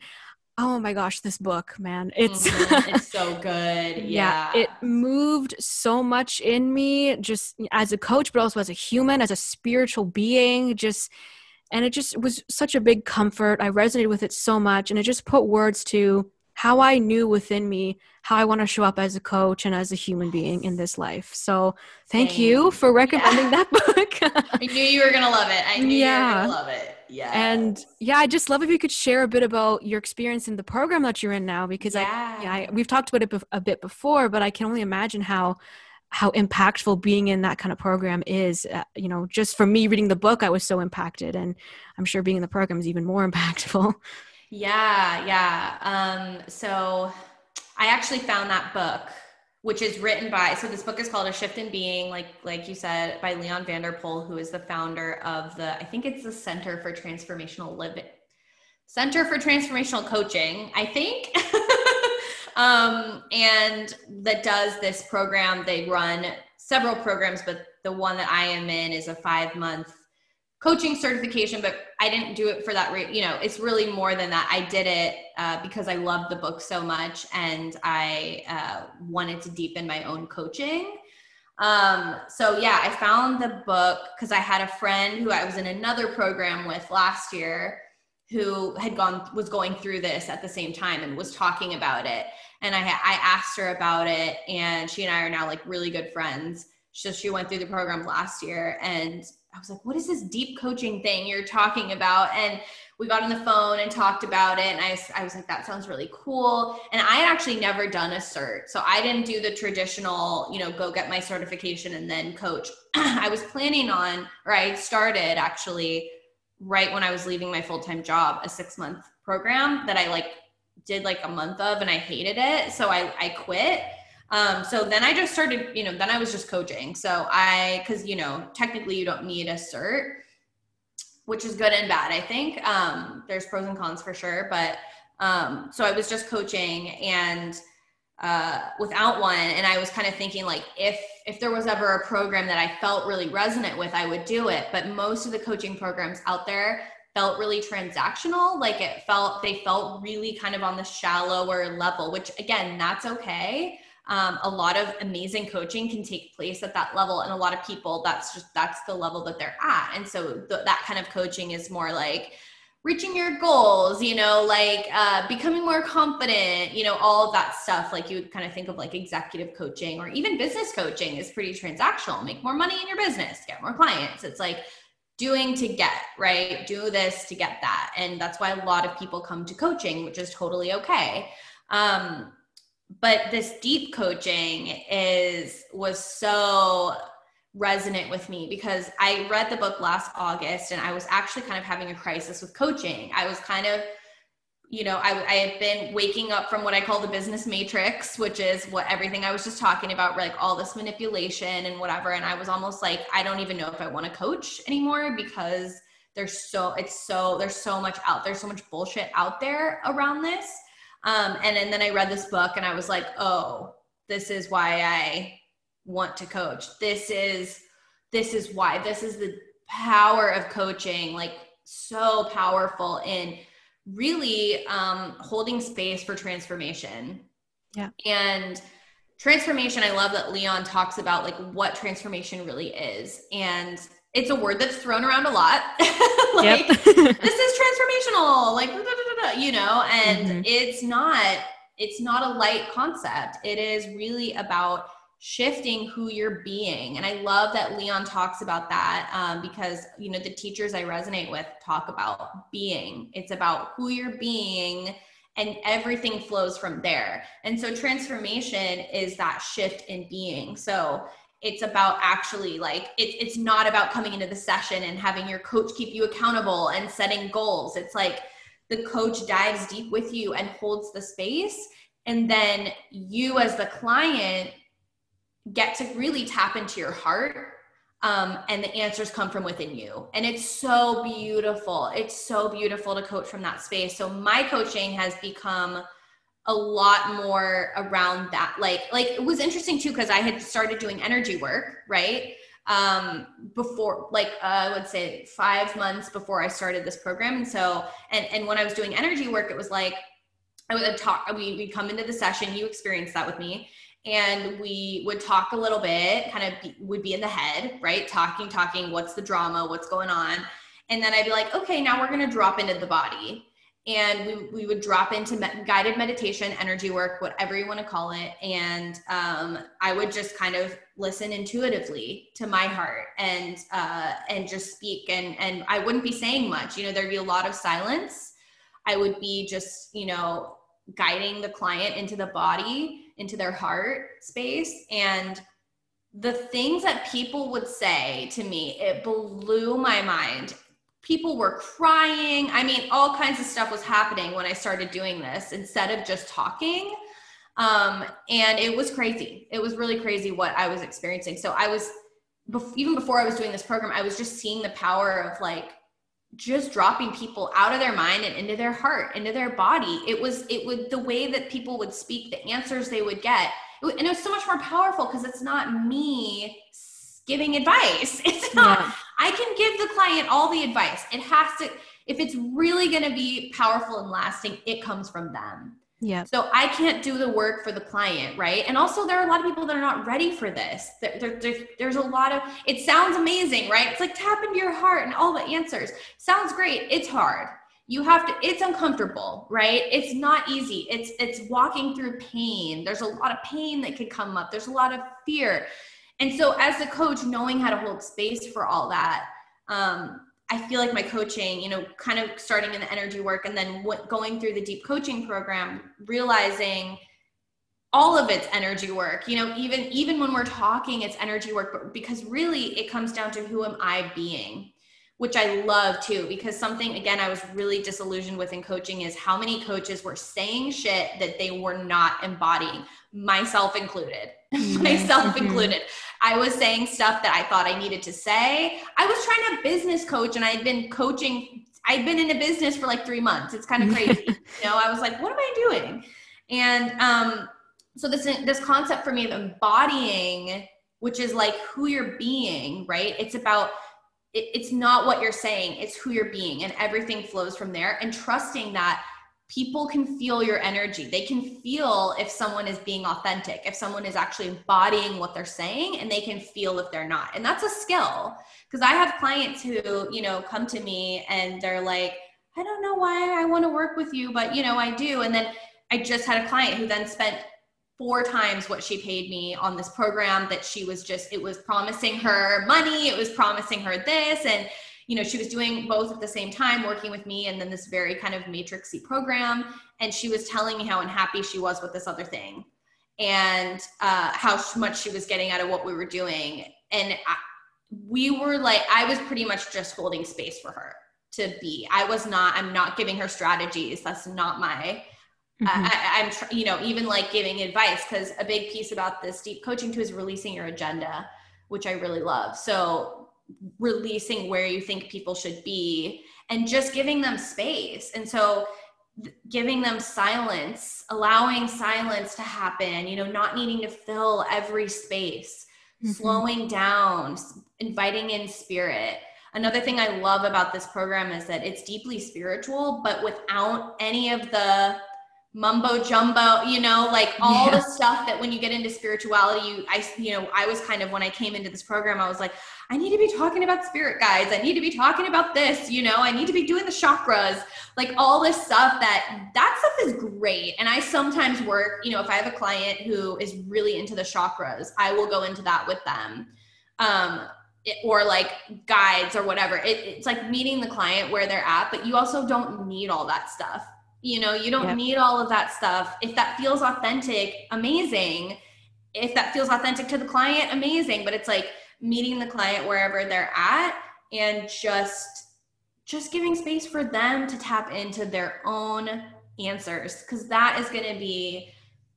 A: oh my gosh, this book, man, it's
B: mm-hmm. it's so good. Yeah.
A: yeah, it moved so much in me, just as a coach, but also as a human, as a spiritual being. Just and it just was such a big comfort. I resonated with it so much, and it just put words to how I knew within me how I want to show up as a coach and as a human being in this life. So thank Same. you for recommending yeah. that book.
B: I knew you were gonna love it. I knew yeah. you were gonna love it. Yeah.
A: And yeah, I just love if you could share a bit about your experience in the program that you're in now, because yeah. I, yeah, I, we've talked about it a bit before, but I can only imagine how how impactful being in that kind of program is. Uh, you know, just for me reading the book, I was so impacted, and I'm sure being in the program is even more impactful.
B: Yeah, yeah. Um, so I actually found that book, which is written by. So this book is called A Shift in Being, like like you said, by Leon VanderPol, who is the founder of the. I think it's the Center for Transformational Living. Center for Transformational Coaching, I think. um, and that does this program. They run several programs, but the one that I am in is a five month coaching certification, but I didn't do it for that. Re- you know, it's really more than that. I did it uh, because I loved the book so much and I uh, wanted to deepen my own coaching. Um, so yeah, I found the book because I had a friend who I was in another program with last year who had gone was going through this at the same time and was talking about it and I I asked her about it and she and I are now like really good friends so she went through the program last year and I was like, what is this deep coaching thing you're talking about? And we got on the phone and talked about it. And I, I was like, that sounds really cool. And I had actually never done a cert. So I didn't do the traditional, you know, go get my certification and then coach. I was planning on, or I started actually right when I was leaving my full time job, a six month program that I like did like a month of and I hated it. So I, I quit um, so then I just started, you know, then I was just coaching. So I, cause you know, technically you don't need a cert, which is good and bad, I think. Um, there's pros and cons for sure. But um, so I was just coaching and uh, without one. And I was kind of thinking like, if, if there was ever a program that I felt really resonant with, I would do it. But most of the coaching programs out there, felt really transactional like it felt they felt really kind of on the shallower level which again that's okay um, a lot of amazing coaching can take place at that level and a lot of people that's just that's the level that they're at. And so th- that kind of coaching is more like reaching your goals you know like uh, becoming more confident you know all of that stuff. Like you would kind of think of like executive coaching or even business coaching is pretty transactional. Make more money in your business get more clients. It's like doing to get right? Do this to get that. And that's why a lot of people come to coaching which is totally okay. Um, but this deep coaching is was so resonant with me because I read the book last August and I was actually kind of having a crisis with coaching. I was kind of, you know, I, I had been waking up from what I call the business matrix, which is what everything I was just talking about, like all this manipulation and whatever. And I was almost like, I don't even know if I want to coach anymore because there's so, it's so, there's so much out, there's so much bullshit out there around this um, and, and then I read this book and I was like, oh, this is why I want to coach. This is this is why. This is the power of coaching, like so powerful in really um, holding space for transformation.
A: Yeah.
B: And transformation, I love that Leon talks about like what transformation really is. And it's a word that's thrown around a lot. like this is transformational, like you know, and mm-hmm. it's not it's not a light concept. It is really about shifting who you're being. And i love that leon talks about that um, because you know the teachers i resonate with talk about being. It's about who you're being and everything flows from there. And so transformation is that shift in being. So it's about actually like it, it's not about coming into the session and having your coach keep you accountable and setting goals. It's like the coach dives deep with you and holds the space. And then you as the client get to really tap into your heart um, and the answers come from within you. And it's so beautiful. It's so beautiful to coach from that space. So my coaching has become a lot more around that. Like like it was interesting too because i had started doing energy work right um before like uh, i would say five months before i started this program. And so and and when i was doing energy work it was like i would talk we we come into the session you experienced that with me and we would talk a little bit kind of be, would be in the head right? Talking talking what's the drama what's going on? And then i'd be like okay now we're going to drop into the body and we, we would drop into me- guided meditation energy work whatever you want to call it. And um, i would just kind of listen intuitively to my heart and uh, and just speak. And and i wouldn't be saying much you know there'd be a lot of silence. I would be just you know guiding the client into the body into their heart space. And the things that people would say to me it blew my mind people were crying. I mean all kinds of stuff was happening when i started doing this instead of just talking. Um, and it was crazy. It was really crazy what i was experiencing. So i was even before i was doing this program i was just seeing the power of like just dropping people out of their mind and into their heart into their body. It was it would the way that people would speak the answers they would get. And it was so much more powerful because it's not me giving advice. It's not yeah. I can give the client all the advice it has to if it's really going to be powerful and lasting it comes from them
A: yeah.
B: So I can't do the work for the client, right? And also, there are a lot of people that are not ready for this. There, there, there, there's a lot of, it sounds amazing, right? It's like tap into your heart and all the answers. Sounds great. It's hard. You have to, it's uncomfortable, right? It's not easy. It's, it's walking through pain. There's a lot of pain that could come up. There's a lot of fear. And so, as a coach, knowing how to hold space for all that, um, I feel like my coaching, you know, kind of starting in the energy work and then going through the deep coaching program, realizing all of it's energy work. You know, even even when we're talking, it's energy work, but because really it comes down to who am I being, which I love too. Because something again, I was really disillusioned with in coaching is how many coaches were saying shit that they were not embodying, myself included, mm-hmm. myself mm-hmm. included. I was saying stuff that I thought I needed to say. I was trying to business coach and I had been coaching, I'd been in a business for like three months. It's kind of crazy. you know, I was like, what am I doing? And um, so this this concept for me of embodying, which is like who you're being, right? It's about it, it's not what you're saying, it's who you're being, and everything flows from there. And trusting that people can feel your energy. They can feel if someone is being authentic, if someone is actually embodying what they're saying, and they can feel if they're not. And that's a skill because I have clients who, you know, come to me and they're like, I don't know why I want to work with you, but, you know, I do. And then I just had a client who then spent four times what she paid me on this program that she was just, it was promising her money, it was promising her this. And, you know, she was doing both at the same time, working with me and then this very kind of matrixy program. And she was telling me how unhappy she was with this other thing and uh, how much she was getting out of what we were doing. And I, we were like, I was pretty much just holding space for her to be. I was not, I'm not giving her strategies. That's not my, mm-hmm. I, am you know, even like giving advice because a big piece about this deep coaching too is releasing your agenda, which I really love. So releasing where you think people should be and just giving them space. And so giving them silence, allowing silence to happen, you know, not needing to fill every space, mm-hmm. slowing down, inviting in spirit. Another thing I love about this program is that it's deeply spiritual, but without any of the mumbo jumbo, you know, like all yeah. the stuff that when you get into spirituality, you, I, you know, I was kind of, when I came into this program, I was like, I need to be talking about spirit guides. I need to be talking about this, you know, I need to be doing the chakras, like all this stuff that that stuff is great. And I sometimes work, you know, if I have a client who is really into the chakras, I will go into that with them. Um, or like guides or whatever. It, it's like meeting the client where they're at, but you also don't need all that stuff you know, you don't yep. need all of that stuff. If that feels authentic, amazing. If that feels authentic to the client, amazing. But it's like meeting the client wherever they're at and just just giving space for them to tap into their own answers because that is going to be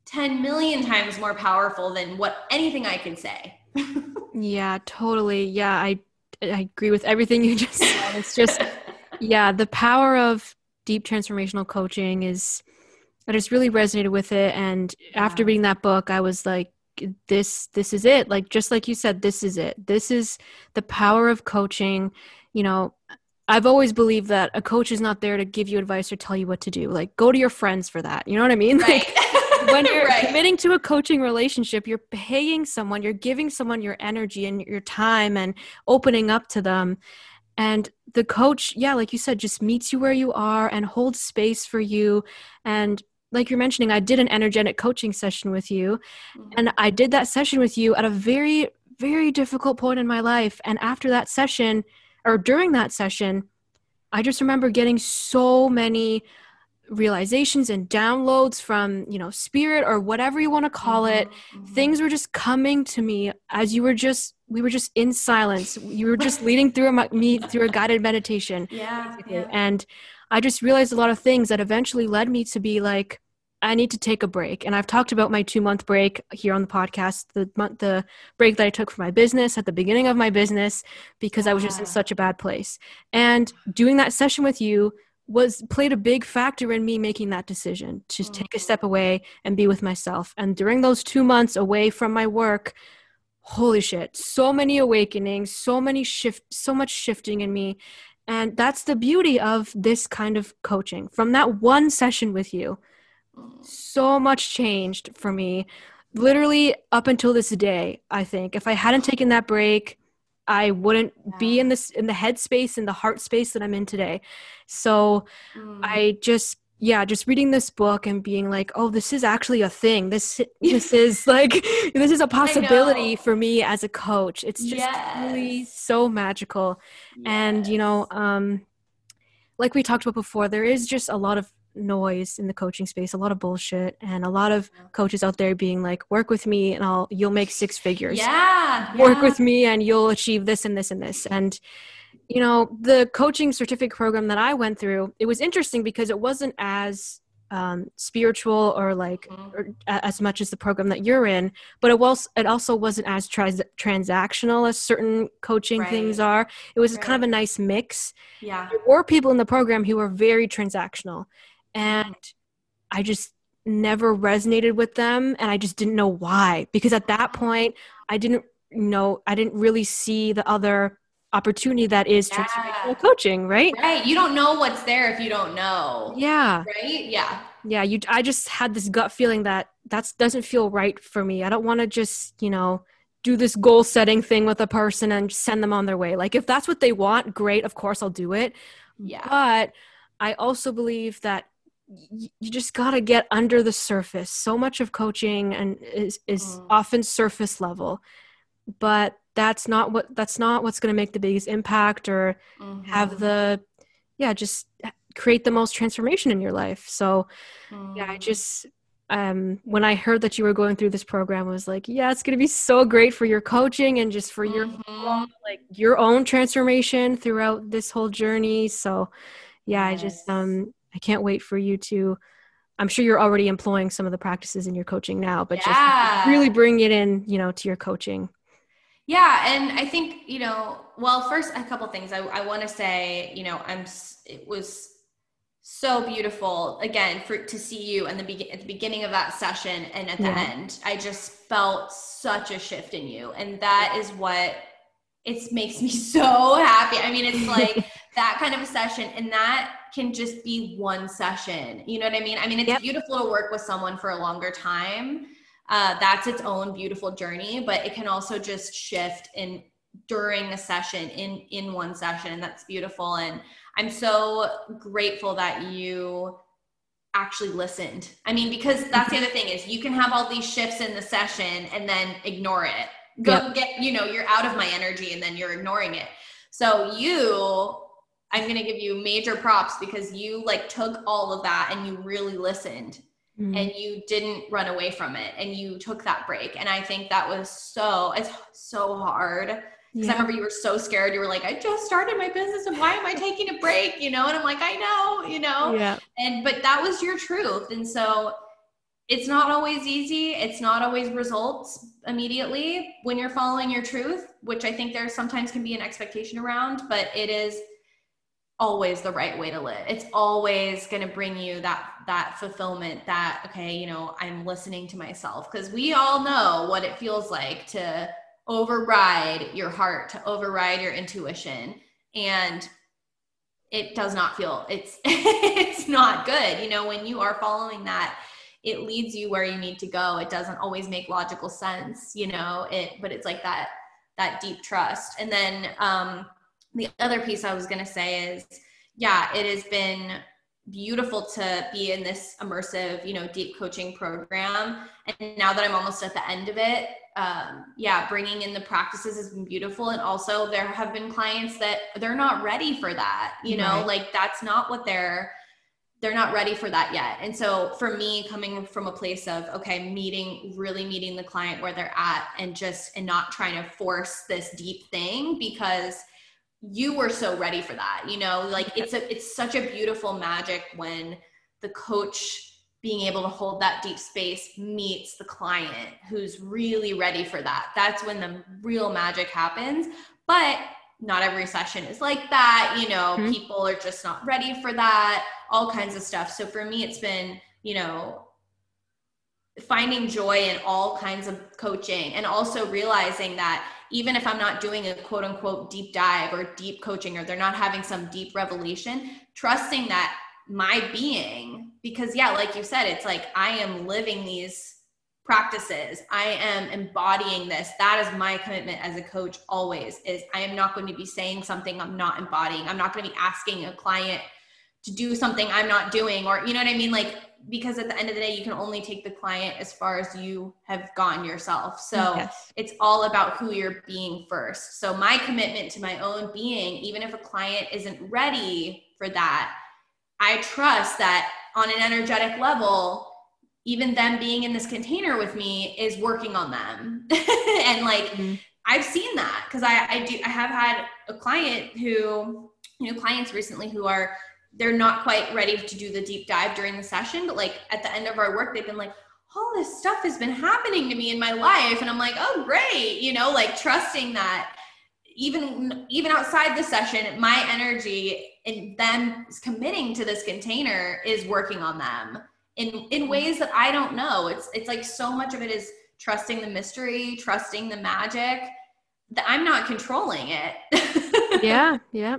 B: 10 million times more powerful than what anything I can say.
A: yeah, totally. Yeah, I I agree with everything you just said. It's just yeah, the power of deep transformational coaching is I just really resonated with it. And yeah. after reading that book I was like this this is it. Like just like you said this is it. This is the power of coaching. You know I've always believed that a coach is not there to give you advice or tell you what to do. Like go to your friends for that. You know what I mean? Right. like when you're right. committing to a coaching relationship you're paying someone you're giving someone your energy and your time and opening up to them and the coach yeah like you said just meets you where you are and holds space for you. And like you're mentioning i did an energetic coaching session with you. Mm-hmm. and i did that session with you at a very very difficult point in my life. And after that session or during that session i just remember getting so many realizations and downloads from you know spirit or whatever you want to call it mm-hmm. things were just coming to me as you were just we were just in silence you were just leading through a me through a guided meditation
B: yeah, yeah
A: and i just realized a lot of things that eventually led me to be like I need to take a break. And I've talked about my two month break here on the podcast, the month, the break that I took for my business at the beginning of my business because I was just in such a bad place. And doing that session with you was played a big factor in me making that decision to mm-hmm. take a step away and be with myself. And during those two months away from my work, holy shit, so many awakenings, so many shift, so much shifting in me. And that's the beauty of this kind of coaching. From that one session with you, so much changed for me. Literally up until this day, I think. If I hadn't taken that break, I wouldn't yeah. be in this in the headspace and the heart space that I'm in today. So mm. I just yeah, just reading this book and being like, oh, this is actually a thing. This this is like this is a possibility for me as a coach. It's just yes. really so magical. Yes. And you know, um like we talked about before, there is just a lot of noise in the coaching space, a lot of bullshit, and a lot of coaches out there being like, "Work with me, and I'll you'll make six figures.
B: Yeah,
A: work yeah. with me, and you'll achieve this and this and this." And you know, the coaching certificate program that I went through, it was interesting because it wasn't as um, spiritual or like mm-hmm. or as much as the program that you're in but it was it also wasn't as trans- transactional as certain coaching right. things are it was right. kind of a nice mix
B: yeah
A: there were people in the program who were very transactional and I just never resonated with them and I just didn't know why because at that point I didn't know I didn't really see the other opportunity that is yeah. transformational coaching, right?
B: Right. You don't know what's there if you don't know.
A: Yeah.
B: Right? Yeah.
A: Yeah, you I just had this gut feeling that that doesn't feel right for me. I don't want to just, you know, do this goal setting thing with a person and send them on their way. Like if that's what they want, great, of course I'll do it.
B: Yeah.
A: But I also believe that you just got to get under the surface so much of coaching and is is mm. often surface level but that's not what that's not what's going to make the biggest impact or mm-hmm. have the yeah just create the most transformation in your life so mm. yeah i mm. just um, when I heard that you were going through this program, I was like, yeah, it's going to be so great for your coaching and just for your mm-hmm. like your own transformation throughout this whole journey. So, yeah. I just um I can't wait for you to. I'm sure you're already employing some of the practices in your coaching now, but yeah. just really bring it in, you know, to your coaching.
B: Yeah, and I think you know, well, first a couple things. I, I want to say, you know, I'm. It was so beautiful again for to see you and the be- at the beginning of that session and at the yeah. end. I just felt such a shift in you, and that is what it makes me so happy. I mean, it's like that kind of a session, and that can just be one session. You know what I mean? I mean, it's yep. beautiful to work with someone for a longer time. Uh, that's its own beautiful journey, but it can also just shift in during a session in in one session, and that's beautiful. And I'm so grateful that you actually listened. I mean, because that's the other thing is you can have all these shifts in the session and then ignore it. Go yep. get, you know, you're out of my energy and then you're ignoring it. So you I'm going to give you major props because you like took all of that and you really listened mm-hmm. and you didn't run away from it and you took that break. And I think that was so, it's so hard. Because yeah. I remember you were so scared. You were like, I just started my business and why am I taking a break? You know? And I'm like, I know, you know?
A: Yeah.
B: And, but that was your truth. And so it's not always easy. It's not always results immediately when you're following your truth, which I think there sometimes can be an expectation around, but it is always the right way to live. It's always going to bring you that that fulfillment that okay, you know, I'm listening to myself because we all know what it feels like to override your heart, to override your intuition and it does not feel it's it's not good. You know, when you are following that it leads you where you need to go. It doesn't always make logical sense, you know, it but it's like that that deep trust. And then um the other piece I was going to say is, yeah, it has been beautiful to be in this immersive, you know, deep coaching program. And now that I'm almost at the end of it, um, yeah, bringing in the practices has been beautiful. And also, there have been clients that they're not ready for that. You know, right. like that's not what they're they're not ready for that yet. And so for me coming from a place of okay, meeting really meeting the client where they're at and just and not trying to force this deep thing because you were so ready for that you know? Like it's a it's such a beautiful magic when the coach being able to hold that deep space meets the client who's really ready for that. That's when the real magic happens. But not every session is like that you know? Mm-hmm. people are just not ready for that all kinds of stuff. So for me it's been you know finding joy in all kinds of coaching and also realizing that even if I'm not doing a quote unquote deep dive or deep coaching or they're not having some deep revelation, trusting that my being, because yeah, like you said, it's like I am living these practices. I am embodying this. That is my commitment as a coach always is I am not going to be saying something I'm not embodying. I'm not going to be asking a client to do something I'm not doing or you know what I mean like because at the end of the day you can only take the client as far as you have gone yourself so yes. it's all about who you're being first so my commitment to my own being even if a client isn't ready for that i trust that on an energetic level even them being in this container with me is working on them and like mm-hmm. i've seen that because I, I do i have had a client who you know clients recently who are they're not quite ready to do the deep dive during the session but like at the end of our work they've been like all this stuff has been happening to me in my life and i'm like oh great you know like trusting that even even outside the session my energy and them committing to this container is working on them in in ways that i don't know. It's it's like so much of it is trusting the mystery trusting the magic that i'm not controlling it.
A: Yeah yeah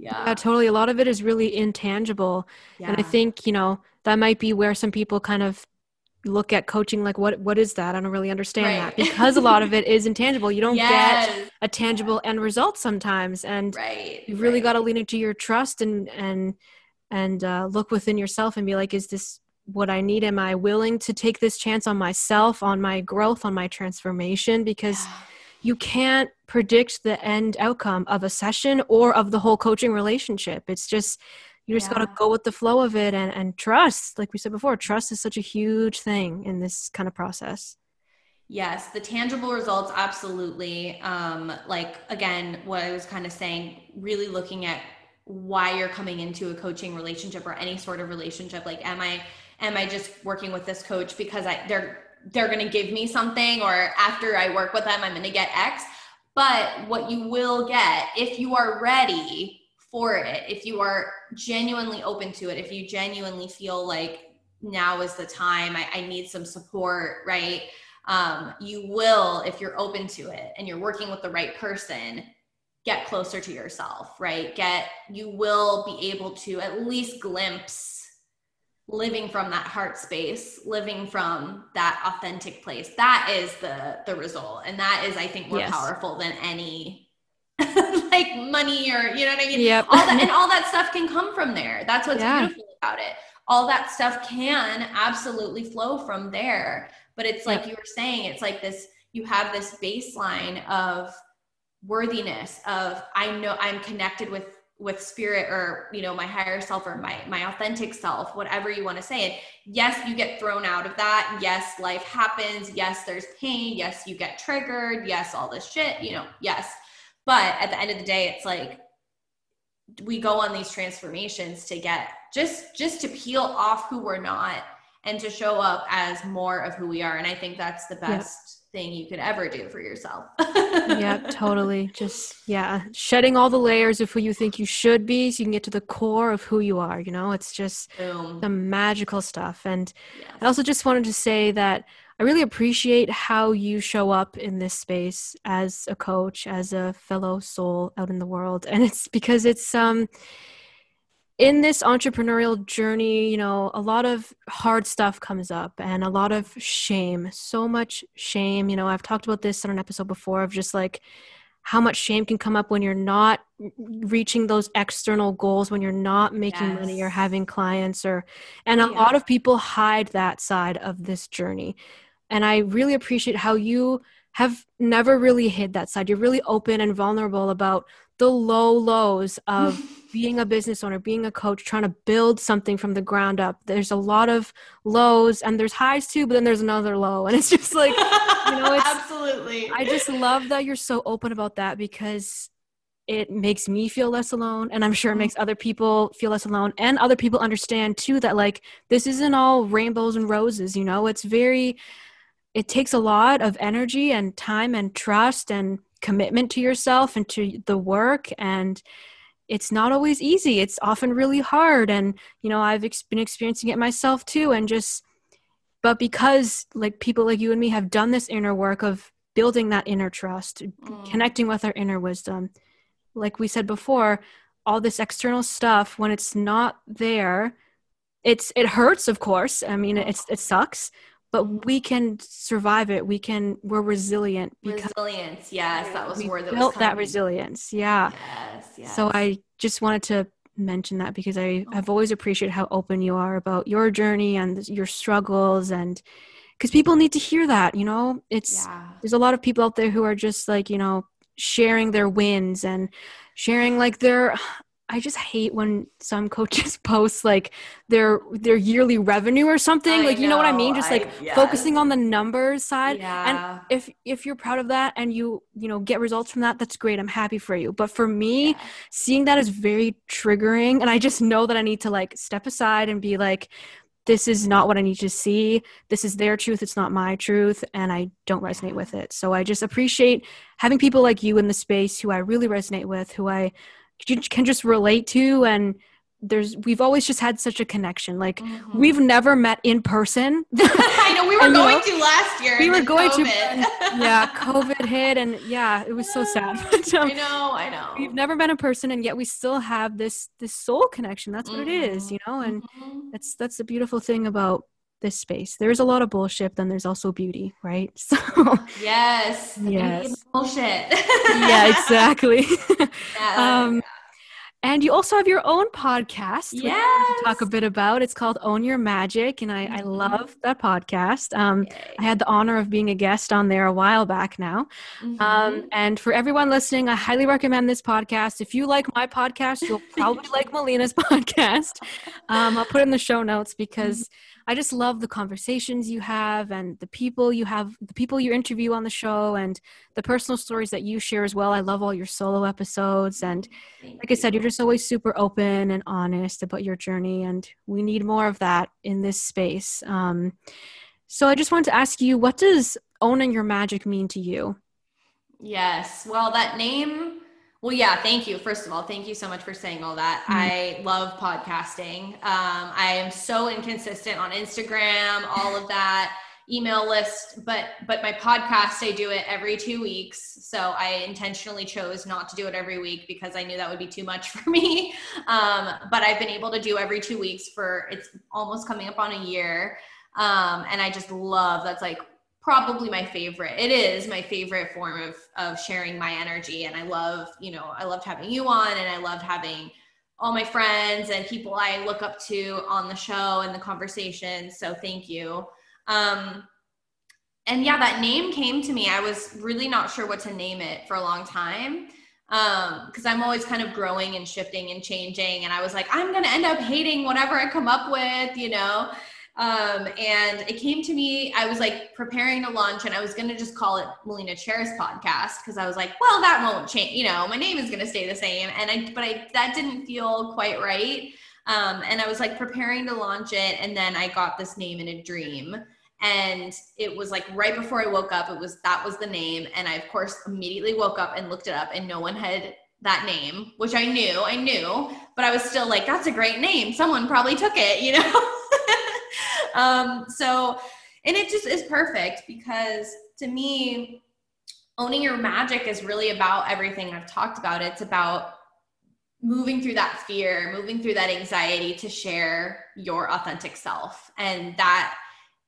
A: yeah. yeah totally a lot of it is really intangible yeah. and i think you know that might be where some people kind of look at coaching like what what is that i don't really understand right. that because a lot of it is intangible you don't yes. get a tangible end result sometimes and
B: right.
A: you've really
B: right.
A: got to lean into your trust and and and uh, look within yourself and be like is this what i need am i willing to take this chance on myself on my growth on my transformation because yeah you can't predict the end outcome of a session or of the whole coaching relationship. It's just you just yeah. got to go with the flow of it and, and trust like we said before trust is such a huge thing in this kind of process
B: yes the tangible results absolutely um like again what i was kind of saying really looking at why you're coming into a coaching relationship or any sort of relationship like am i am i just working with this coach because i they're they're going to give me something or after I work with them, I'm going to get X. But what you will get if you are ready for it, if you are genuinely open to it, if you genuinely feel like now is the time, I, I need some support, right? Um, you will, if you're open to it and you're working with the right person, get closer to yourself, right? Get you will be able to at least glimpse living from that heart space, living from that authentic place. That is the the result. And that is I think more yes. powerful than any like money or you know what I mean?
A: Yep.
B: all that and all that stuff can come from there. That's what's yeah. beautiful about it. All that stuff can absolutely flow from there. But it's like yep. you were saying, it's like this you have this baseline of worthiness of I know I'm connected with with spirit or you know my higher self or my my authentic self whatever you want to say it yes you get thrown out of that. Yes life happens. Yes there's pain. Yes you get triggered. Yes all this shit you know yes. But at the end of the day it's like we go on these transformations to get just just to peel off who we're not and to show up as more of who we are. And i think that's the best thing you could ever do for yourself.
A: yeah, totally. Just yeah, shedding all the layers of who you think you should be so you can get to the core of who you are, you know? It's just Boom. the magical stuff. And yes. I also just wanted to say that I really appreciate how you show up in this space as a coach, as a fellow soul out in the world. And it's because it's um in this entrepreneurial journey, you know, a lot of hard stuff comes up and a lot of shame, so much shame. You know, I've talked about this on an episode before of just like how much shame can come up when you're not reaching those external goals, when you're not making yes. money or having clients or and a yeah. lot of people hide that side of this journey. And I really appreciate how you have never really hid that side. You're really open and vulnerable about the low lows of being a business owner, being a coach, trying to build something from the ground up. There's a lot of lows and there's highs too, but then there's another low. And it's just like, you know, it's
B: absolutely.
A: I just love that you're so open about that because it makes me feel less alone. And I'm sure it mm-hmm. makes other people feel less alone. And other people understand too that like this isn't all rainbows and roses, you know, it's very, it takes a lot of energy and time and trust and commitment to yourself and to the work and it's not always easy. It's often really hard and you know i've ex- been experiencing it myself too and just but because like people like you and me have done this inner work of building that inner trust mm. connecting with our inner wisdom like we said before all this external stuff when it's not there it's it hurts of course. I mean it's it sucks but we can survive it. We can. We're resilient.
B: Because resilience. Yes, that was
A: we
B: word that
A: built that resilience. Yeah. Yes, yes. So I just wanted to mention that because I oh. have always appreciated how open you are about your journey and your struggles and because people need to hear that. You know, it's yeah. there's a lot of people out there who are just like you know sharing their wins and sharing like their I just hate when some coaches post like their their yearly revenue or something. I like you know, know what I mean? Just like yes. focusing on the numbers side. Yeah. And if if you're proud of that and you you know get results from that, that's great. I'm happy for you. But for me, yeah. seeing that is very triggering, and I just know that I need to like step aside and be like. This is not what I need to see. This is their truth. It's not my truth. And I don't resonate with it. So I just appreciate having people like you in the space who I really resonate with, who I can just relate to and there's we've always just had such a connection like mm-hmm. we've never met in person
B: i know we were and, going know, to last year
A: we were going COVID. to yeah covid hit and yeah it was so sad
B: um, i know i know
A: we've never met in person and yet we still have this this soul connection that's what mm-hmm. it is you know and mm-hmm. that's that's the beautiful thing about this space there's a lot of bullshit then there's also beauty right so
B: yes
A: yes
B: bullshit
A: yeah exactly yeah, um and you also have your own podcast. Yeah, talk a bit about. It's called Own Your Magic, and I, I mm-hmm. love that podcast. Um, I had the honor of being a guest on there a while back now. Mm-hmm. Um, and for everyone listening, I highly recommend this podcast. If you like my podcast, you'll probably like Melina's podcast. Um, I'll put in the show notes because. Mm-hmm I just love the conversations you have and the people you have, the people you interview on the show, and the personal stories that you share as well. I love all your solo episodes. And like I said, you're just always super open and honest about your journey. And we need more of that in this space. Um, so I just wanted to ask you what does owning your magic mean to you?
B: Yes. Well, that name well, yeah, thank you. First of all, thank you so much for saying all that. Mm-hmm. I love podcasting. Um, I am so inconsistent on Instagram, all of that. email list but but my podcast i do it every two weeks so i intentionally chose not to do it every week because i knew that would be too much for me um, but i've been able to do every two weeks for it's almost coming up on a year um, and i just love that's like probably my favorite it is my favorite form of of sharing my energy and i love you know i loved having you on and i loved having all my friends and people i look up to on the show and the conversation so thank you um, and yeah, that name came to me. I was really not sure what to name it for a long time because um, I'm always kind of growing and shifting and changing. And I was like, I'm going to end up hating whatever I come up with, you know? Um, and it came to me, I was like preparing to launch and I was going to just call it Melina Cheris podcast because I was like, well, that won't change, you know, my name is going to stay the same. And I, but I, that didn't feel quite right. Um, and I was like preparing to launch it. And then I got this name in a dream and it was like right before I woke up, it was that was the name. And I, of course, immediately woke up and looked it up, and no one had that name, which I knew, I knew, but I was still like, that's a great name. Someone probably took it, you know? um, so, and it just is perfect because to me, owning your magic is really about everything I've talked about. It's about moving through that fear, moving through that anxiety to share your authentic self. And that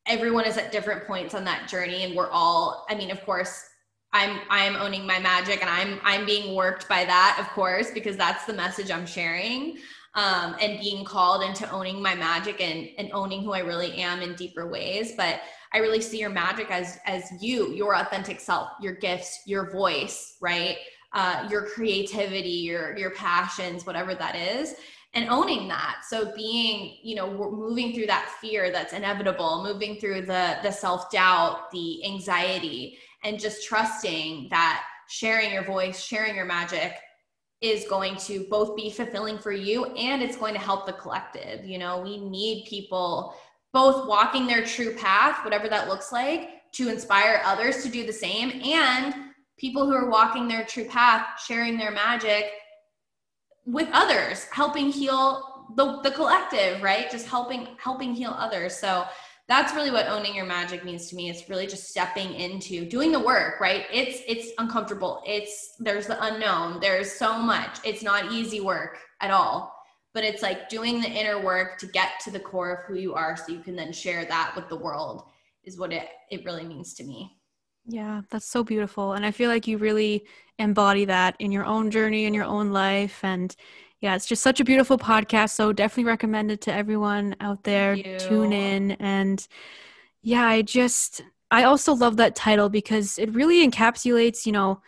B: everyone is at different points on that journey and we're all i mean of course i'm i'm owning my magic and i'm i'm being worked by that of course because that's the message i'm sharing um, and being called into owning my magic and and owning who i really am in deeper ways. But i really see your magic as as you your authentic self your gifts your voice right? Uh, your creativity your your passions whatever that is and owning that. So being you know moving through that fear that's inevitable moving through the the self-doubt the anxiety and just trusting that sharing your voice sharing your magic is going to both be fulfilling for you and it's going to help the collective you know? We need people both walking their true path whatever that looks like to inspire others to do the same and people who are walking their true path sharing their magic with others helping heal the, the collective right? Just helping helping heal others. So that's really what owning your magic means to me. It's really just stepping into doing the work right? It's it's uncomfortable. It's there's the unknown. There's so much. It's not easy work at all. But it's like doing the inner work to get to the core of who you are so you can then share that with the world is what it it really means to me.
A: Yeah, that's so beautiful. And I feel like you really embody that in your own journey, in your own life. And yeah, it's just such a beautiful podcast. So definitely recommend it to everyone out there. Tune in. And yeah, I just, I also love that title because it really encapsulates, you know,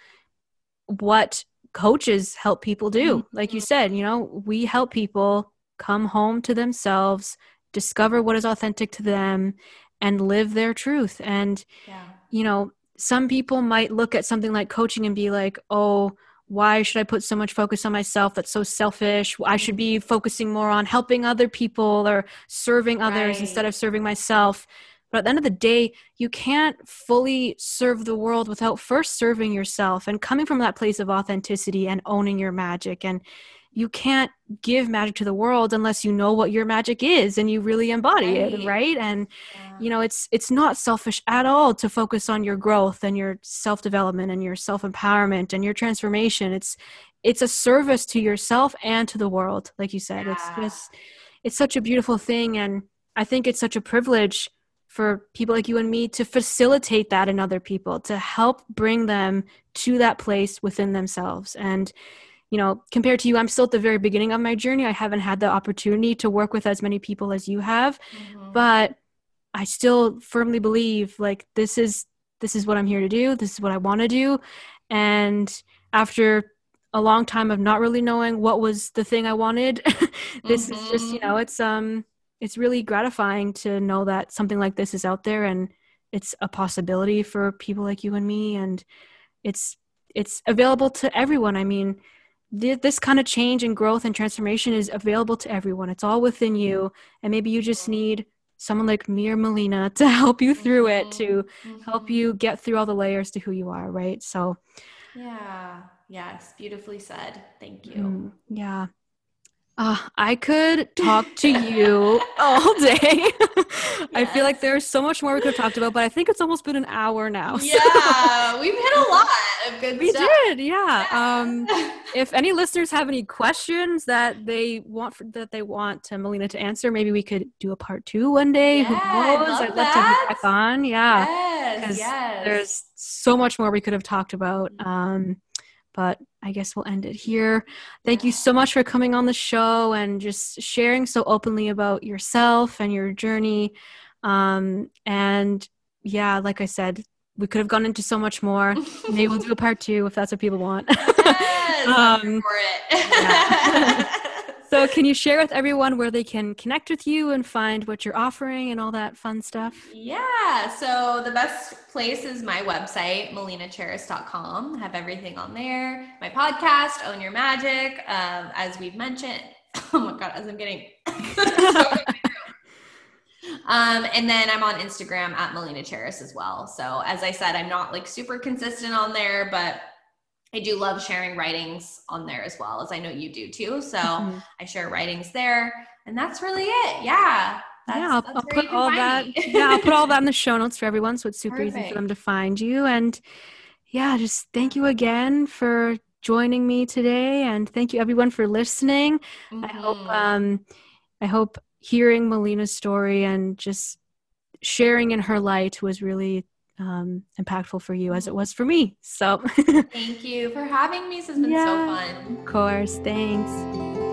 A: what coaches help people do. Mm-hmm. Like you said, you know, we help people come home to themselves, discover what is authentic to them, and live their truth. And, yeah. you know, some people might look at something like coaching and be like, oh, why should I put so much focus on myself? That's so selfish. I should be focusing more on helping other people or serving others right. instead of serving myself. But at the end of the day, you can't fully serve the world without first serving yourself and coming from that place of authenticity and owning your magic. And you can't give magic to the world unless you know what your magic is and you really embody right. it right and yeah. you know it's it's not selfish at all to focus on your growth and your self development and your self empowerment and your transformation it's it's a service to yourself and to the world like you said yeah. it's just it's such a beautiful thing and i think it's such a privilege for people like you and me to facilitate that in other people to help bring them to that place within themselves and you know, compared to you, I'm still at the very beginning of my journey. I haven't had the opportunity to work with as many people as you have, mm-hmm. but I still firmly believe like this is this is what I'm here to do. This is what I want to do. And after a long time of not really knowing what was the thing I wanted, this mm-hmm. is just, you know, mm-hmm. it's um it's really gratifying to know that something like this is out there and it's a possibility for people like you and me and it's it's available to everyone. I mean, this kind of change and growth and transformation is available to everyone. It's all within you. And maybe you just need someone like me or Melina to help you through it, to mm-hmm. help you get through all the layers to who you are, right? So,
B: yeah, yes, beautifully said. Thank you.
A: Mm, yeah. Uh, I could talk to you all day. yes. I feel like there's so much more we could have talked about, but I think it's almost been an hour now.
B: So. Yeah, we've hit a lot good
A: we
B: stuff.
A: did, yeah. yeah. Um, if any listeners have any questions that they want for, that they want to Melina to answer, maybe we could do a part two one day.
B: Yeah, Who knows?
A: I'd love that. to have back on. Yeah,
B: yes, yes.
A: There's so much more we could have talked about. Um, but I guess we'll end it here. Thank you so much for coming on the show and just sharing so openly about yourself and your journey. Um, and yeah, like I said, we could have gone into so much more. Maybe we'll do a part two if that's what people want.
B: Yes, um, for it.
A: So, can you share with everyone where they can connect with you and find what you're offering and all that fun stuff?
B: Yeah. So, the best place is my website, melinacheris.com. I have everything on there. My podcast, Own Your Magic. Um, as we've mentioned, oh my God, as I'm getting. Um, and then I'm on Instagram at Melina Cheris as well. So as I said, I'm not like super consistent on there, but I do love sharing writings on there as well, as I know you do too. So mm-hmm. I share writings there, and that's really it. Yeah.
A: That's, yeah, I'll, I'll put all that. yeah, I'll put all that in the show notes for everyone, so it's super Perfect. easy for them to find you. And yeah, just thank you again for joining me today, and thank you everyone for listening. Mm-hmm. I hope mm-hmm. um, I hope hearing Melina's story and just sharing in her light was really um, impactful for you as it was for me. So
B: thank you for having me. This has been yeah, so fun.
A: Of course. Thanks.